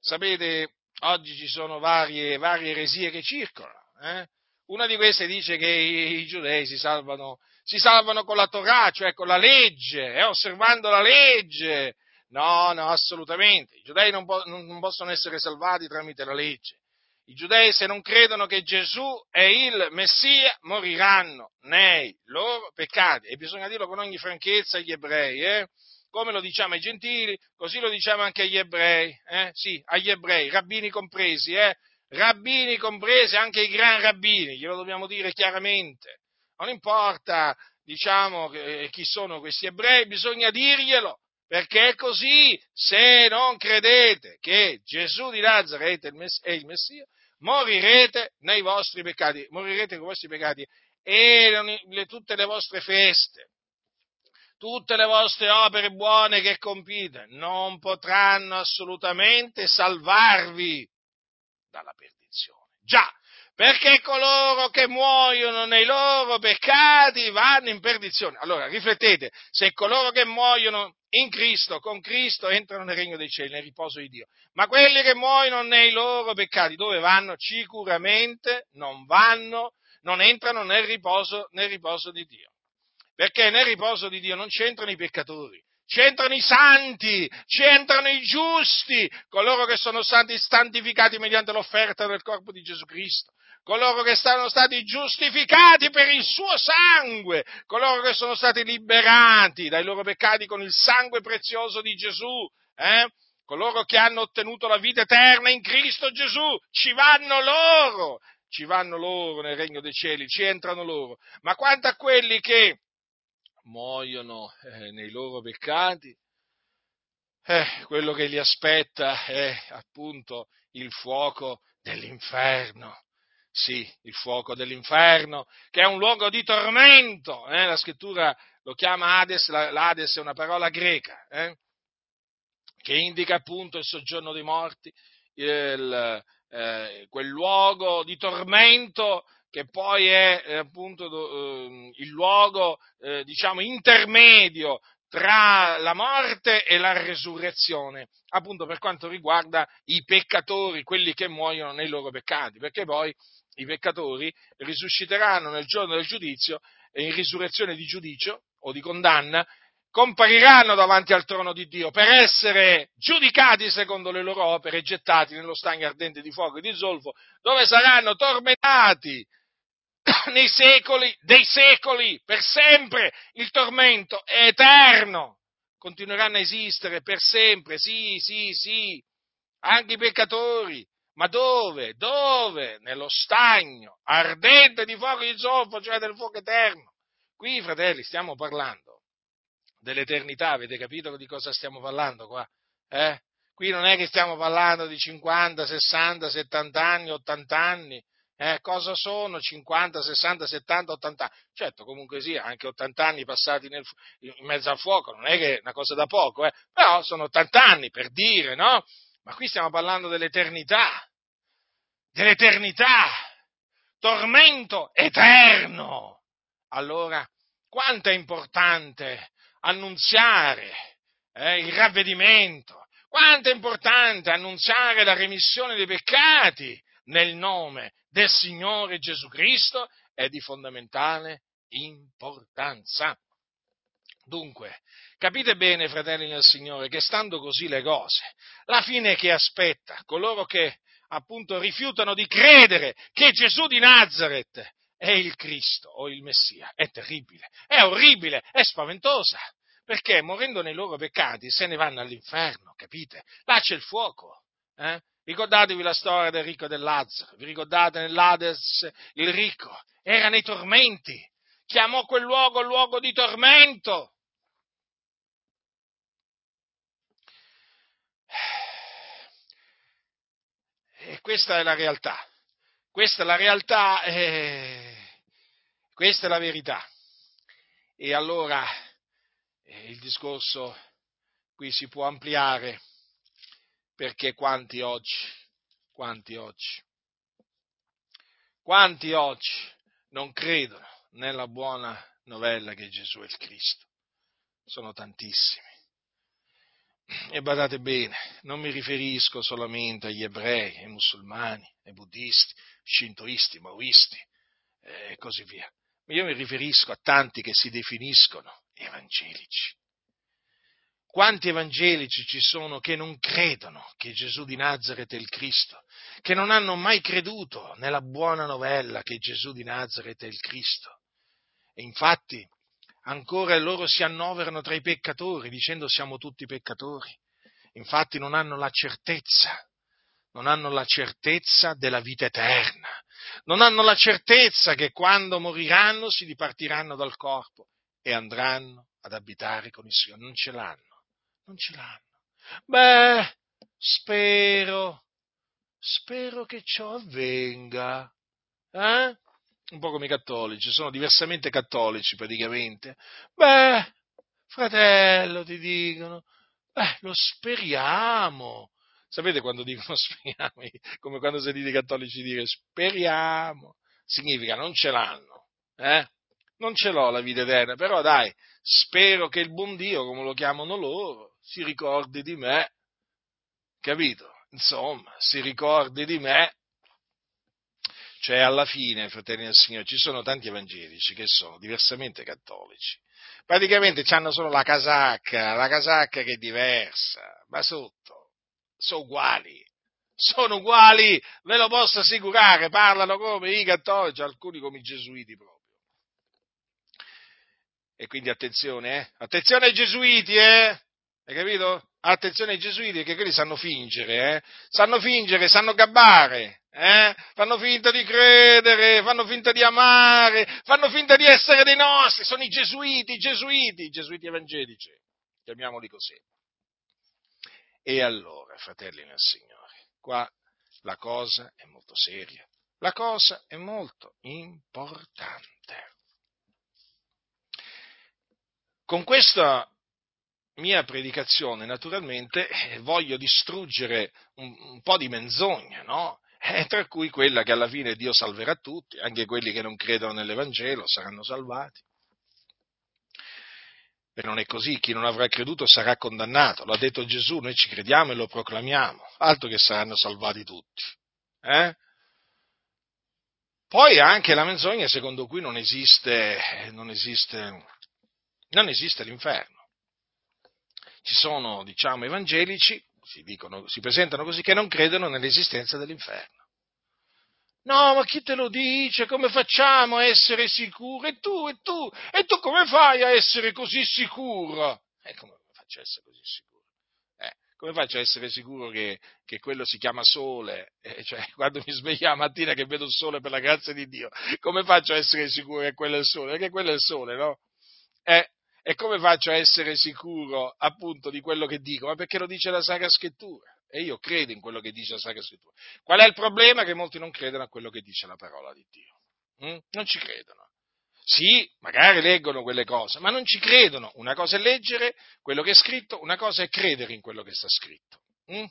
sapete, oggi ci sono varie, varie eresie che circolano, eh? Una di queste dice che i, i giudei si salvano, si salvano, con la Torah, cioè con la legge, eh, osservando la legge, No, no, assolutamente. I giudei non, po- non possono essere salvati tramite la legge. I giudei, se non credono che Gesù è il Messia, moriranno nei loro peccati. E bisogna dirlo con ogni franchezza agli ebrei, eh? Come lo diciamo ai gentili, così lo diciamo anche agli ebrei, eh? Sì, agli ebrei, rabbini compresi, eh? Rabbini compresi, anche i gran rabbini, glielo dobbiamo dire chiaramente. Non importa, diciamo, chi sono questi ebrei, bisogna dirglielo perché è così, se non credete che Gesù di Nazareth è il Messia, morirete nei vostri peccati, morirete con i vostri peccati e le, tutte le vostre feste, tutte le vostre opere buone che compite, non potranno assolutamente salvarvi dalla perdizione. Già, perché coloro che muoiono nei loro peccati vanno in perdizione. Allora, riflettete, se coloro che muoiono in Cristo, con Cristo, entrano nel regno dei cieli, nel riposo di Dio, ma quelli che muoiono nei loro peccati, dove vanno? Sicuramente non vanno, non entrano nel riposo, nel riposo di Dio. Perché nel riposo di Dio non c'entrano i peccatori, c'entrano i santi, c'entrano i giusti, coloro che sono stati santificati mediante l'offerta del corpo di Gesù Cristo coloro che sono stati giustificati per il suo sangue, coloro che sono stati liberati dai loro peccati con il sangue prezioso di Gesù, eh? coloro che hanno ottenuto la vita eterna in Cristo Gesù, ci vanno loro, ci vanno loro nel regno dei cieli, ci entrano loro. Ma quanto a quelli che muoiono eh, nei loro peccati, eh, quello che li aspetta è appunto il fuoco dell'inferno sì, il fuoco dell'inferno, che è un luogo di tormento. Eh? La scrittura lo chiama Hades, l'Hades è una parola greca, eh? che indica appunto il soggiorno dei morti, il, eh, quel luogo di tormento che poi è eh, appunto ehm, il luogo, eh, diciamo, intermedio tra la morte e la resurrezione, appunto per quanto riguarda i peccatori, quelli che muoiono nei loro peccati, perché poi i peccatori risusciteranno nel giorno del giudizio e in risurrezione di giudicio o di condanna compariranno davanti al trono di Dio per essere giudicati secondo le loro opere e gettati nello stagno ardente di fuoco e di zolfo, dove saranno tormentati nei secoli dei secoli, per sempre. Il tormento è eterno. Continueranno a esistere per sempre, sì, sì, sì. Anche i peccatori ma dove? Dove? Nello stagno ardente di fuoco di zolfo, cioè del fuoco eterno. Qui, fratelli, stiamo parlando dell'eternità, avete capito di cosa stiamo parlando qua? Eh? Qui non è che stiamo parlando di 50, 60, 70 anni, 80 anni, Eh, cosa sono 50, 60, 70, 80 anni? Certo, comunque sia, anche 80 anni passati nel, in mezzo al fuoco, non è che una cosa da poco, eh? però sono 80 anni per dire, no? Ma qui stiamo parlando dell'eternità, dell'eternità, tormento eterno. Allora, quanto è importante annunziare eh, il ravvedimento, quanto è importante annunziare la remissione dei peccati nel nome del Signore Gesù Cristo è di fondamentale importanza. Dunque, capite bene, fratelli del Signore, che stando così le cose, la fine che aspetta coloro che appunto rifiutano di credere che Gesù di Nazareth è il Cristo o il Messia, è terribile, è orribile, è spaventosa, perché morendo nei loro peccati se ne vanno all'inferno, capite? Là c'è il fuoco. Eh? Ricordatevi la storia del ricco del Lazzaro, vi ricordate nell'Ades il ricco? Era nei tormenti, chiamò quel luogo luogo di tormento. E questa è la realtà, questa è la realtà, eh, questa è la verità. E allora eh, il discorso qui si può ampliare perché quanti oggi, quanti oggi, quanti oggi non credono nella buona novella che Gesù è il Cristo? Sono tantissimi. E badate bene, non mi riferisco solamente agli ebrei, ai musulmani, ai buddisti, shintoisti, maoisti e così via. Io mi riferisco a tanti che si definiscono evangelici. Quanti evangelici ci sono che non credono che Gesù di Nazareth è il Cristo, che non hanno mai creduto nella buona novella che Gesù di Nazareth è il Cristo. E infatti ancora loro si annoverano tra i peccatori dicendo siamo tutti peccatori. Infatti non hanno la certezza, non hanno la certezza della vita eterna, non hanno la certezza che quando moriranno si dipartiranno dal corpo e andranno ad abitare con il Signore. Non ce l'hanno, non ce l'hanno. Beh, spero, spero che ciò avvenga. Eh? Un po' come i cattolici, sono diversamente cattolici praticamente. Beh, fratello, ti dicono, beh, lo speriamo. Sapete quando dicono speriamo? Come quando sentite i cattolici dire speriamo. Significa non ce l'hanno. Eh? non ce l'ho la vita eterna, però dai, spero che il buon Dio, come lo chiamano loro, si ricordi di me, capito? Insomma, si ricordi di me. Cioè, alla fine, fratelli del Signore, ci sono tanti evangelici che sono diversamente cattolici. Praticamente hanno solo la casacca, la casacca che è diversa, ma sotto sono uguali. Sono uguali, ve lo posso assicurare, parlano come i cattolici, alcuni come i gesuiti proprio. E quindi attenzione, eh? Attenzione ai gesuiti, eh? Hai capito? Attenzione ai gesuiti, che quelli sanno fingere, eh? Sanno fingere, sanno gabbare, eh? Fanno finta di credere, fanno finta di amare, fanno finta di essere dei nostri. Sono i gesuiti, i gesuiti, i gesuiti evangelici. Chiamiamoli così. E allora, fratelli nel Signore, qua la cosa è molto seria. La cosa è molto importante. Con questa mia predicazione, naturalmente, eh, voglio distruggere un, un po' di menzogna, no? Eh, tra cui quella che alla fine Dio salverà tutti, anche quelli che non credono nell'Evangelo saranno salvati. E non è così, chi non avrà creduto sarà condannato, l'ha detto Gesù, noi ci crediamo e lo proclamiamo, altro che saranno salvati tutti. Eh? Poi anche la menzogna secondo cui non esiste, non esiste non esiste l'inferno. Ci sono, diciamo, evangelici, si, dicono, si presentano così, che non credono nell'esistenza dell'inferno. No, ma chi te lo dice? Come facciamo a essere sicuri? E tu, e tu, e tu come fai a essere così sicuro? E eh, come faccio a essere così sicuro? Eh, come faccio a essere sicuro che, che quello si chiama sole? Eh, cioè, quando mi sveglio la mattina che vedo il sole per la grazia di Dio, come faccio a essere sicuro che quello è il sole? Perché quello è il sole, no? Eh, e come faccio a essere sicuro appunto di quello che dico? Ma perché lo dice la Sacra Scrittura. e io credo in quello che dice la Sacra Scrittura. Qual è il problema? Che molti non credono a quello che dice la parola di Dio. Mm? Non ci credono. Sì, magari leggono quelle cose, ma non ci credono. Una cosa è leggere quello che è scritto, una cosa è credere in quello che sta scritto. Mm?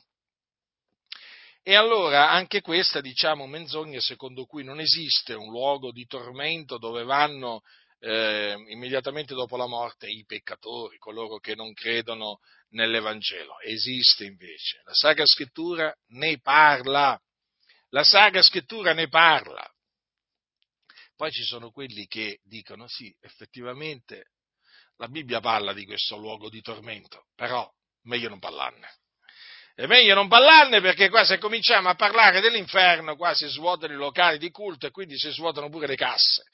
E allora anche questa, diciamo, menzogna secondo cui non esiste un luogo di tormento dove vanno eh, immediatamente dopo la morte i peccatori, coloro che non credono nell'Evangelo. Esiste invece. La Sacra Scrittura ne parla. La Sacra Scrittura ne parla. Poi ci sono quelli che dicono sì, effettivamente la Bibbia parla di questo luogo di tormento, però meglio non parlarne. È meglio non parlarne perché qua se cominciamo a parlare dell'inferno, qua si svuotano i locali di culto e quindi si svuotano pure le casse.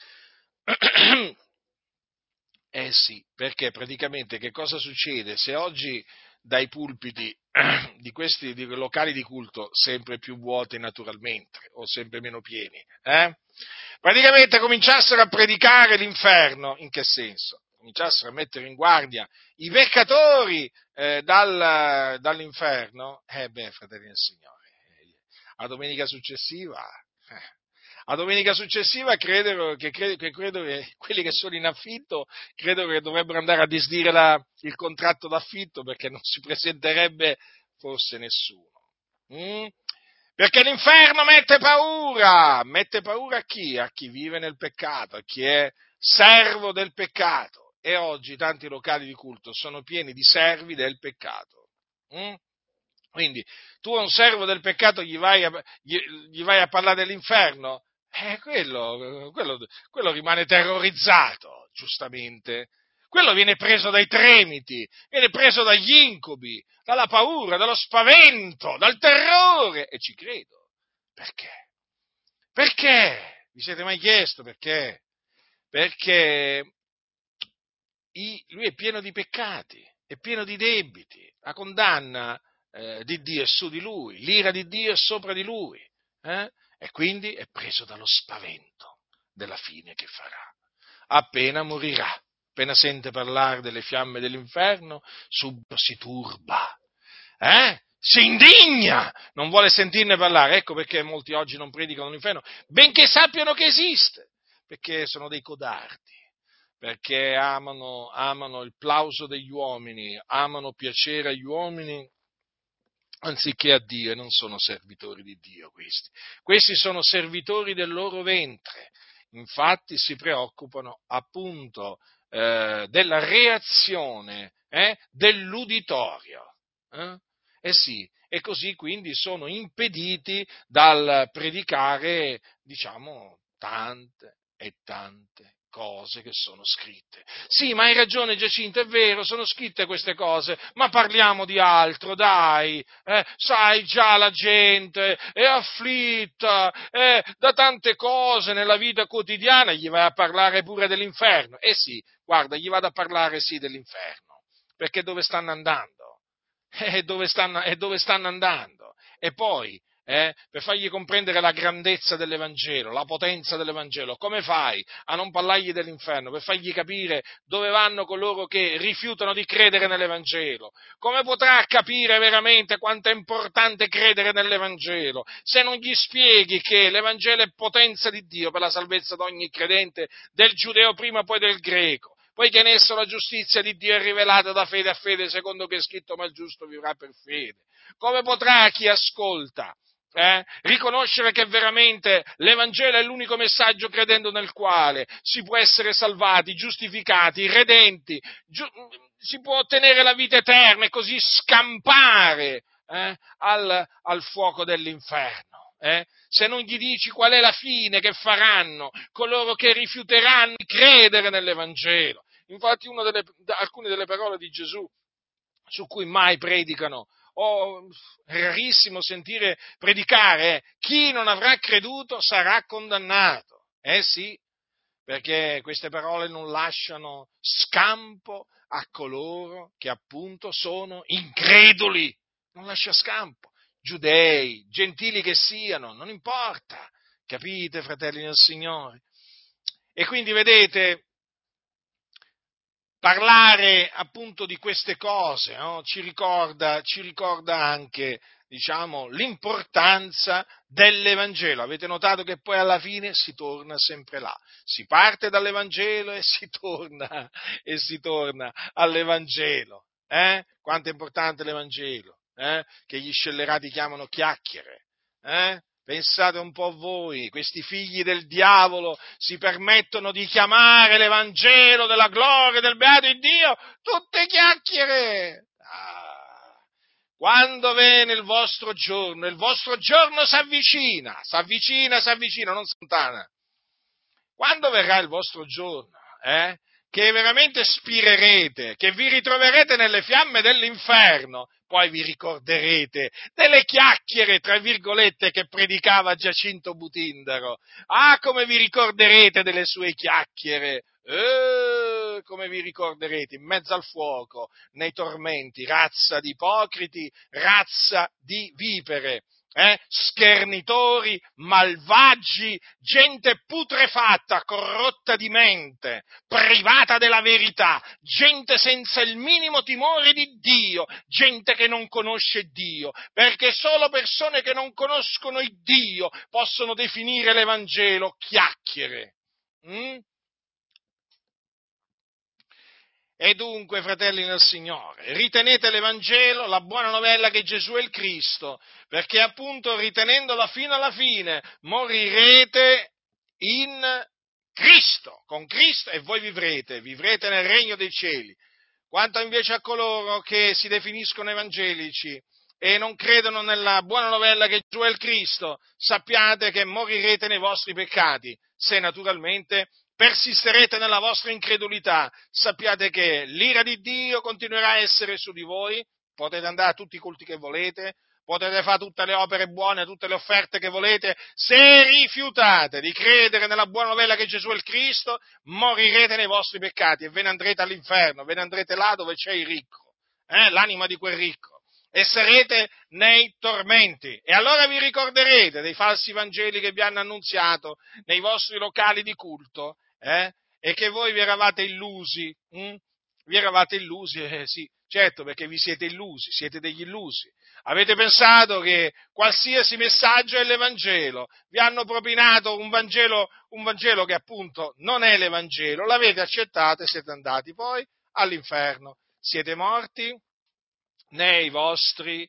Eh sì, perché praticamente che cosa succede? Se oggi dai pulpiti di questi di locali di culto sempre più vuoti naturalmente o sempre meno pieni, eh? praticamente cominciassero a predicare l'inferno, in che senso? Cominciassero a mettere in guardia i peccatori eh, dal, dall'inferno, eh beh, fratelli del Signore, a domenica successiva, eh, a domenica successiva credo che, credo, che, credo che quelli che sono in affitto credo che dovrebbero andare a disdire la, il contratto d'affitto perché non si presenterebbe forse nessuno. Mm? Perché l'inferno mette paura, mette paura a chi? A chi vive nel peccato, a chi è servo del peccato. E oggi tanti locali di culto sono pieni di servi del peccato. Mm? Quindi tu a un servo del peccato gli vai a, gli, gli vai a parlare dell'inferno? Eh, quello, quello, quello rimane terrorizzato, giustamente. Quello viene preso dai tremiti, viene preso dagli incubi, dalla paura, dallo spavento, dal terrore. E ci credo. Perché? Perché? Vi siete mai chiesto perché? Perché lui è pieno di peccati, è pieno di debiti, la condanna eh, di Dio è su di lui, l'ira di Dio è sopra di lui. Eh? E quindi è preso dallo spavento della fine che farà. Appena morirà, appena sente parlare delle fiamme dell'inferno, subito si turba, eh? si indigna, non vuole sentirne parlare. Ecco perché molti oggi non predicano l'inferno, benché sappiano che esiste, perché sono dei codardi, perché amano, amano il plauso degli uomini, amano piacere agli uomini anziché a Dio e non sono servitori di Dio questi. Questi sono servitori del loro ventre, infatti si preoccupano appunto eh, della reazione eh, dell'uditorio. Eh? eh sì, e così quindi sono impediti dal predicare, diciamo, tante e tante cose che sono scritte. Sì, ma hai ragione Giacinto, è vero, sono scritte queste cose, ma parliamo di altro, dai, eh, sai già la gente è afflitta eh, da tante cose nella vita quotidiana, gli vai a parlare pure dell'inferno. Eh sì, guarda, gli vado a parlare sì dell'inferno, perché dove stanno andando? Eh, dove dove stanno andando? E poi eh, per fargli comprendere la grandezza dell'Evangelo, la potenza dell'Evangelo. Come fai a non parlargli dell'inferno? Per fargli capire dove vanno coloro che rifiutano di credere nell'Evangelo? Come potrà capire veramente quanto è importante credere nell'Evangelo se non gli spieghi che l'Evangelo è potenza di Dio per la salvezza di ogni credente, del giudeo prima poi del greco? poiché in esso la giustizia di Dio è rivelata da fede a fede, secondo che è scritto, ma il giusto vivrà per fede. Come potrà chi ascolta eh, riconoscere che veramente l'Evangelo è l'unico messaggio credendo nel quale si può essere salvati, giustificati, redenti, giu- si può ottenere la vita eterna e così scampare eh, al, al, fuoco dell'inferno. Eh? Se non gli dici qual è la fine che faranno coloro che rifiuteranno di credere nell'Evangelo. Infatti, delle, alcune delle parole di Gesù su cui mai predicano o rarissimo sentire predicare, chi non avrà creduto sarà condannato. Eh sì, perché queste parole non lasciano scampo a coloro che appunto sono increduli, non lascia scampo, giudei, gentili che siano, non importa, capite fratelli del Signore? E quindi vedete, parlare appunto di queste cose no? ci, ricorda, ci, ricorda, anche diciamo, l'importanza dell'Evangelo. Avete notato che poi alla fine si torna sempre là. Si parte dall'Evangelo e si torna, e si torna all'Evangelo. Eh? Quanto è importante l'Evangelo, eh? che gli scellerati chiamano chiacchiere. Eh? Pensate un po' voi, questi figli del diavolo si permettono di chiamare l'Evangelo della gloria del beato Dio tutte chiacchiere. Ah quando viene il vostro giorno, il vostro giorno si avvicina, si avvicina, si avvicina, non si allontana. Quando verrà il vostro giorno, eh, che veramente spirerete, che vi ritroverete nelle fiamme dell'inferno, poi vi ricorderete delle chiacchiere, tra virgolette, che predicava Giacinto Butindaro. Ah, come vi ricorderete delle sue chiacchiere! Eh, come vi ricorderete, in mezzo al fuoco, nei tormenti, razza di ipocriti, razza di vipere, eh? schernitori, malvagi, gente putrefatta, corrotta di mente, privata della verità, gente senza il minimo timore di Dio, gente che non conosce Dio, perché solo persone che non conoscono il Dio possono definire l'Evangelo chiacchiere. Mm? E dunque, fratelli nel Signore, ritenete l'Evangelo, la buona novella che Gesù è il Cristo, perché appunto ritenendola fino alla fine morirete in Cristo, con Cristo e voi vivrete, vivrete nel regno dei cieli. Quanto invece a coloro che si definiscono evangelici e non credono nella buona novella che Gesù è il Cristo, sappiate che morirete nei vostri peccati, se naturalmente persisterete nella vostra incredulità, sappiate che l'ira di Dio continuerà a essere su di voi, potete andare a tutti i culti che volete, potete fare tutte le opere buone, tutte le offerte che volete, se rifiutate di credere nella buona novella che Gesù è il Cristo, morirete nei vostri peccati e ve ne andrete all'inferno, ve ne andrete là dove c'è il ricco, eh, l'anima di quel ricco. E sarete nei tormenti. E allora vi ricorderete dei falsi Vangeli che vi hanno annunziato nei vostri locali di culto eh? e che voi vi eravate illusi. Hm? Vi eravate illusi, eh, sì, certo, perché vi siete illusi, siete degli illusi. Avete pensato che qualsiasi messaggio è l'Evangelo, vi hanno propinato un Vangelo, un Vangelo che appunto non è l'Evangelo, l'avete accettato e siete andati poi all'inferno. Siete morti nei vostri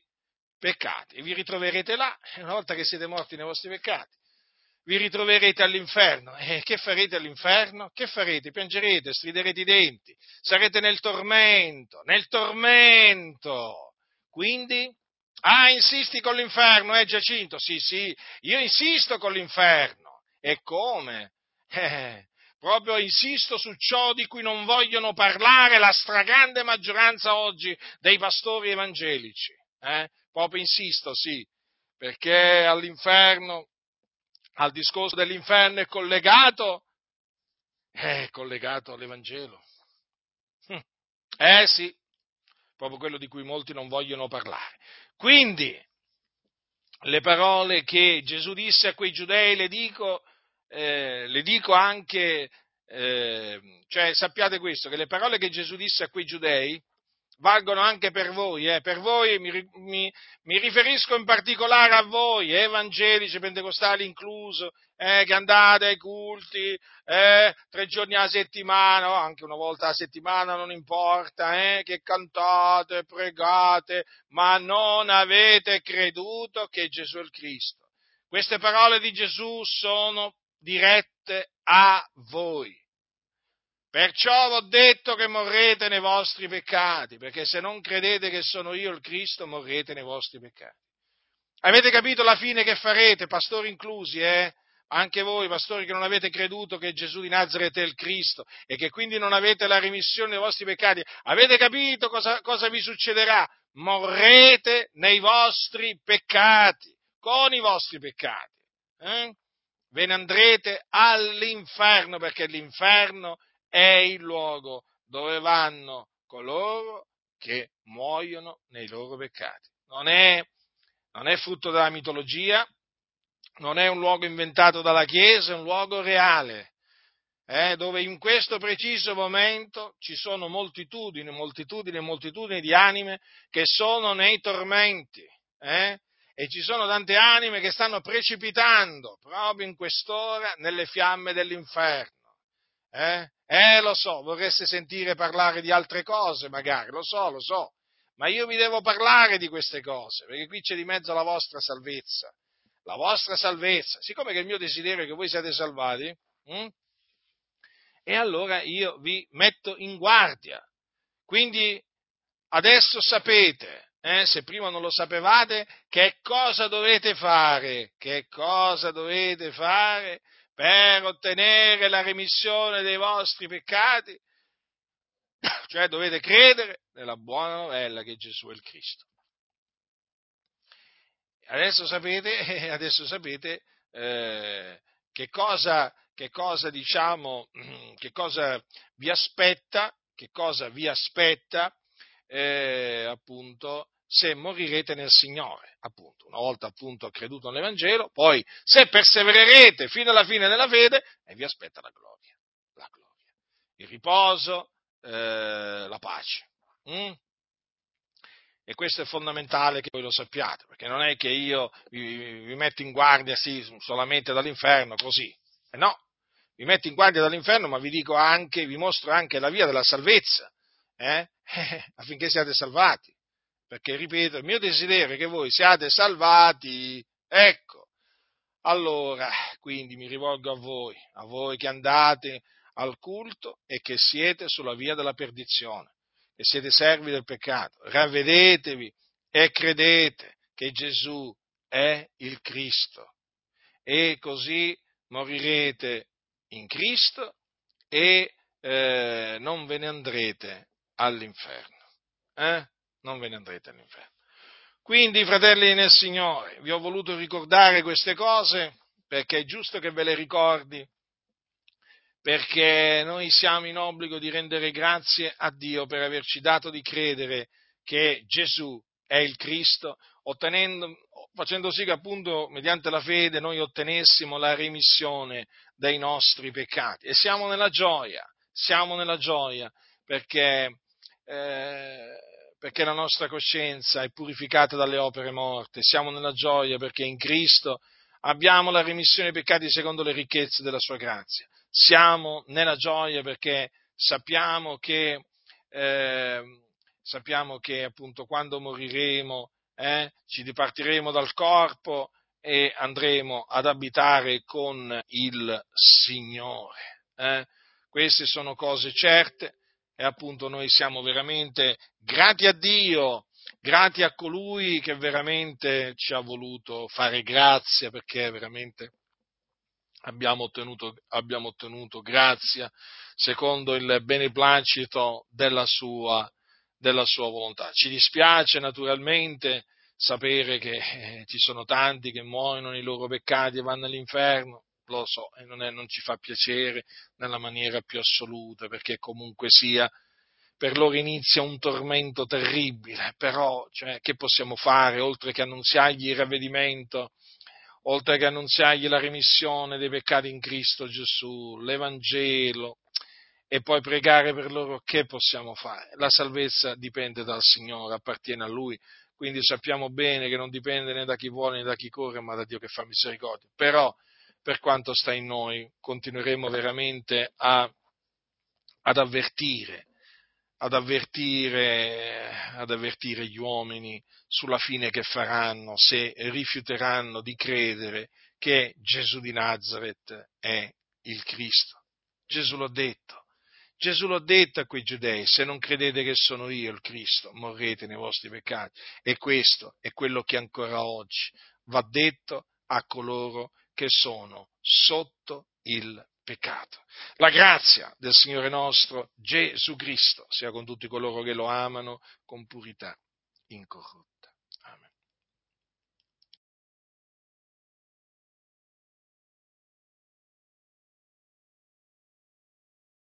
peccati e vi ritroverete là, una volta che siete morti nei vostri peccati, vi ritroverete all'inferno. E che farete all'inferno? Che farete? Piangerete, striderete i denti, sarete nel tormento, nel tormento. Quindi, ah, insisti con l'inferno, eh Giacinto? Sì, sì, io insisto con l'inferno. E come? Eh, proprio insisto su ciò di cui non vogliono parlare la stragrande maggioranza oggi dei pastori evangelici. Eh? Proprio insisto, sì, perché all'inferno al discorso dell'inferno è collegato, è collegato all'Evangelo. Hm. Eh sì, proprio quello di cui molti non vogliono parlare. Quindi, le parole che Gesù disse a quei giudei le dico, eh, le dico anche, eh, cioè sappiate questo, che le parole che Gesù disse a quei giudei valgono anche per voi, eh. per voi mi, mi, mi, riferisco in particolare a voi, evangelici, pentecostali incluso, eh, che andate ai culti eh, tre giorni alla settimana, o anche una volta alla settimana, non importa, eh, che cantate, pregate, ma non avete creduto che Gesù è il Cristo. Queste parole di Gesù sono dirette a voi. Perciò ho detto che morrete nei vostri peccati, perché se non credete che sono io il Cristo, morrete nei vostri peccati. Avete capito la fine che farete, pastori inclusi, eh? Anche voi, pastori che non avete creduto che Gesù di Nazareth è il Cristo e che quindi non avete la remissione dei vostri peccati, avete capito cosa, cosa vi succederà? Morrete nei vostri peccati, con i vostri peccati. Eh? Ve ne andrete all'inferno, perché l'inferno è il luogo dove vanno coloro che muoiono nei loro peccati. Non è, non è frutto della mitologia, non è un luogo inventato dalla Chiesa, è un luogo reale, eh, dove in questo preciso momento ci sono moltitudini, moltitudini e moltitudini di anime che sono nei tormenti, eh, e ci sono tante anime che stanno precipitando proprio in quest'ora nelle fiamme dell'inferno. Eh? eh, lo so, vorreste sentire parlare di altre cose, magari, lo so, lo so, ma io vi devo parlare di queste cose, perché qui c'è di mezzo la vostra salvezza, la vostra salvezza, siccome che il mio desiderio è che voi siate salvati, hm? e allora io vi metto in guardia. Quindi adesso sapete, eh, se prima non lo sapevate, che cosa dovete fare, che cosa dovete fare per ottenere la remissione dei vostri peccati, cioè dovete credere nella buona novella che Gesù è il Cristo. Adesso sapete, adesso sapete eh, che cosa, che cosa diciamo, che cosa vi aspetta, che cosa vi aspetta eh, appunto se morirete nel Signore, appunto, una volta appunto creduto nell'Evangelo, poi se persevererete fino alla fine della fede, e vi aspetta la gloria, la gloria, il riposo, eh, la pace. Mm? E questo è fondamentale che voi lo sappiate, perché non è che io vi, vi metto in guardia sì, solamente dall'inferno, così. Eh no, vi metto in guardia dall'inferno, ma vi dico anche, vi mostro anche la via della salvezza, eh? affinché siate salvati perché ripeto, il mio desiderio è che voi siate salvati, ecco. Allora, quindi mi rivolgo a voi, a voi che andate al culto e che siete sulla via della perdizione, che siete servi del peccato, ravvedetevi e credete che Gesù è il Cristo e così morirete in Cristo e eh, non ve ne andrete all'inferno. Eh? Non ve ne andrete all'inferno. Quindi, fratelli nel Signore, vi ho voluto ricordare queste cose perché è giusto che ve le ricordi, perché noi siamo in obbligo di rendere grazie a Dio per averci dato di credere che Gesù è il Cristo, facendo sì che appunto mediante la fede noi ottenessimo la remissione dei nostri peccati. E siamo nella gioia, siamo nella gioia perché eh, perché la nostra coscienza è purificata dalle opere morte, siamo nella gioia perché in Cristo abbiamo la remissione dei peccati secondo le ricchezze della sua grazia, siamo nella gioia perché sappiamo che, eh, sappiamo che appunto quando moriremo eh, ci dipartiremo dal corpo e andremo ad abitare con il Signore. Eh. Queste sono cose certe e appunto noi siamo veramente grati a Dio, grati a colui che veramente ci ha voluto fare grazia perché veramente abbiamo ottenuto, abbiamo ottenuto grazia secondo il beneplacito della sua, della sua volontà. Ci dispiace naturalmente sapere che eh, ci sono tanti che muoiono nei loro peccati e vanno all'inferno, lo so, e non, è, non ci fa piacere nella maniera più assoluta, perché comunque sia, per loro inizia un tormento terribile, però cioè, che possiamo fare oltre che annunziargli il ravvedimento, oltre che annunziargli la remissione dei peccati in Cristo Gesù, l'Evangelo, e poi pregare per loro, che possiamo fare? La salvezza dipende dal Signore, appartiene a Lui, quindi sappiamo bene che non dipende né da chi vuole né da chi corre, ma da Dio che fa misericordia. Però per quanto sta in noi, continueremo veramente a, ad, avvertire, ad, avvertire, ad avvertire gli uomini sulla fine che faranno se rifiuteranno di credere che Gesù di Nazareth è il Cristo. Gesù l'ha detto. Gesù l'ha detto a quei giudei, se non credete che sono io il Cristo, morrete nei vostri peccati. E questo è quello che ancora oggi va detto a coloro che che sono sotto il peccato. La grazia del Signore nostro Gesù Cristo sia con tutti coloro che lo amano con purità incorrotta.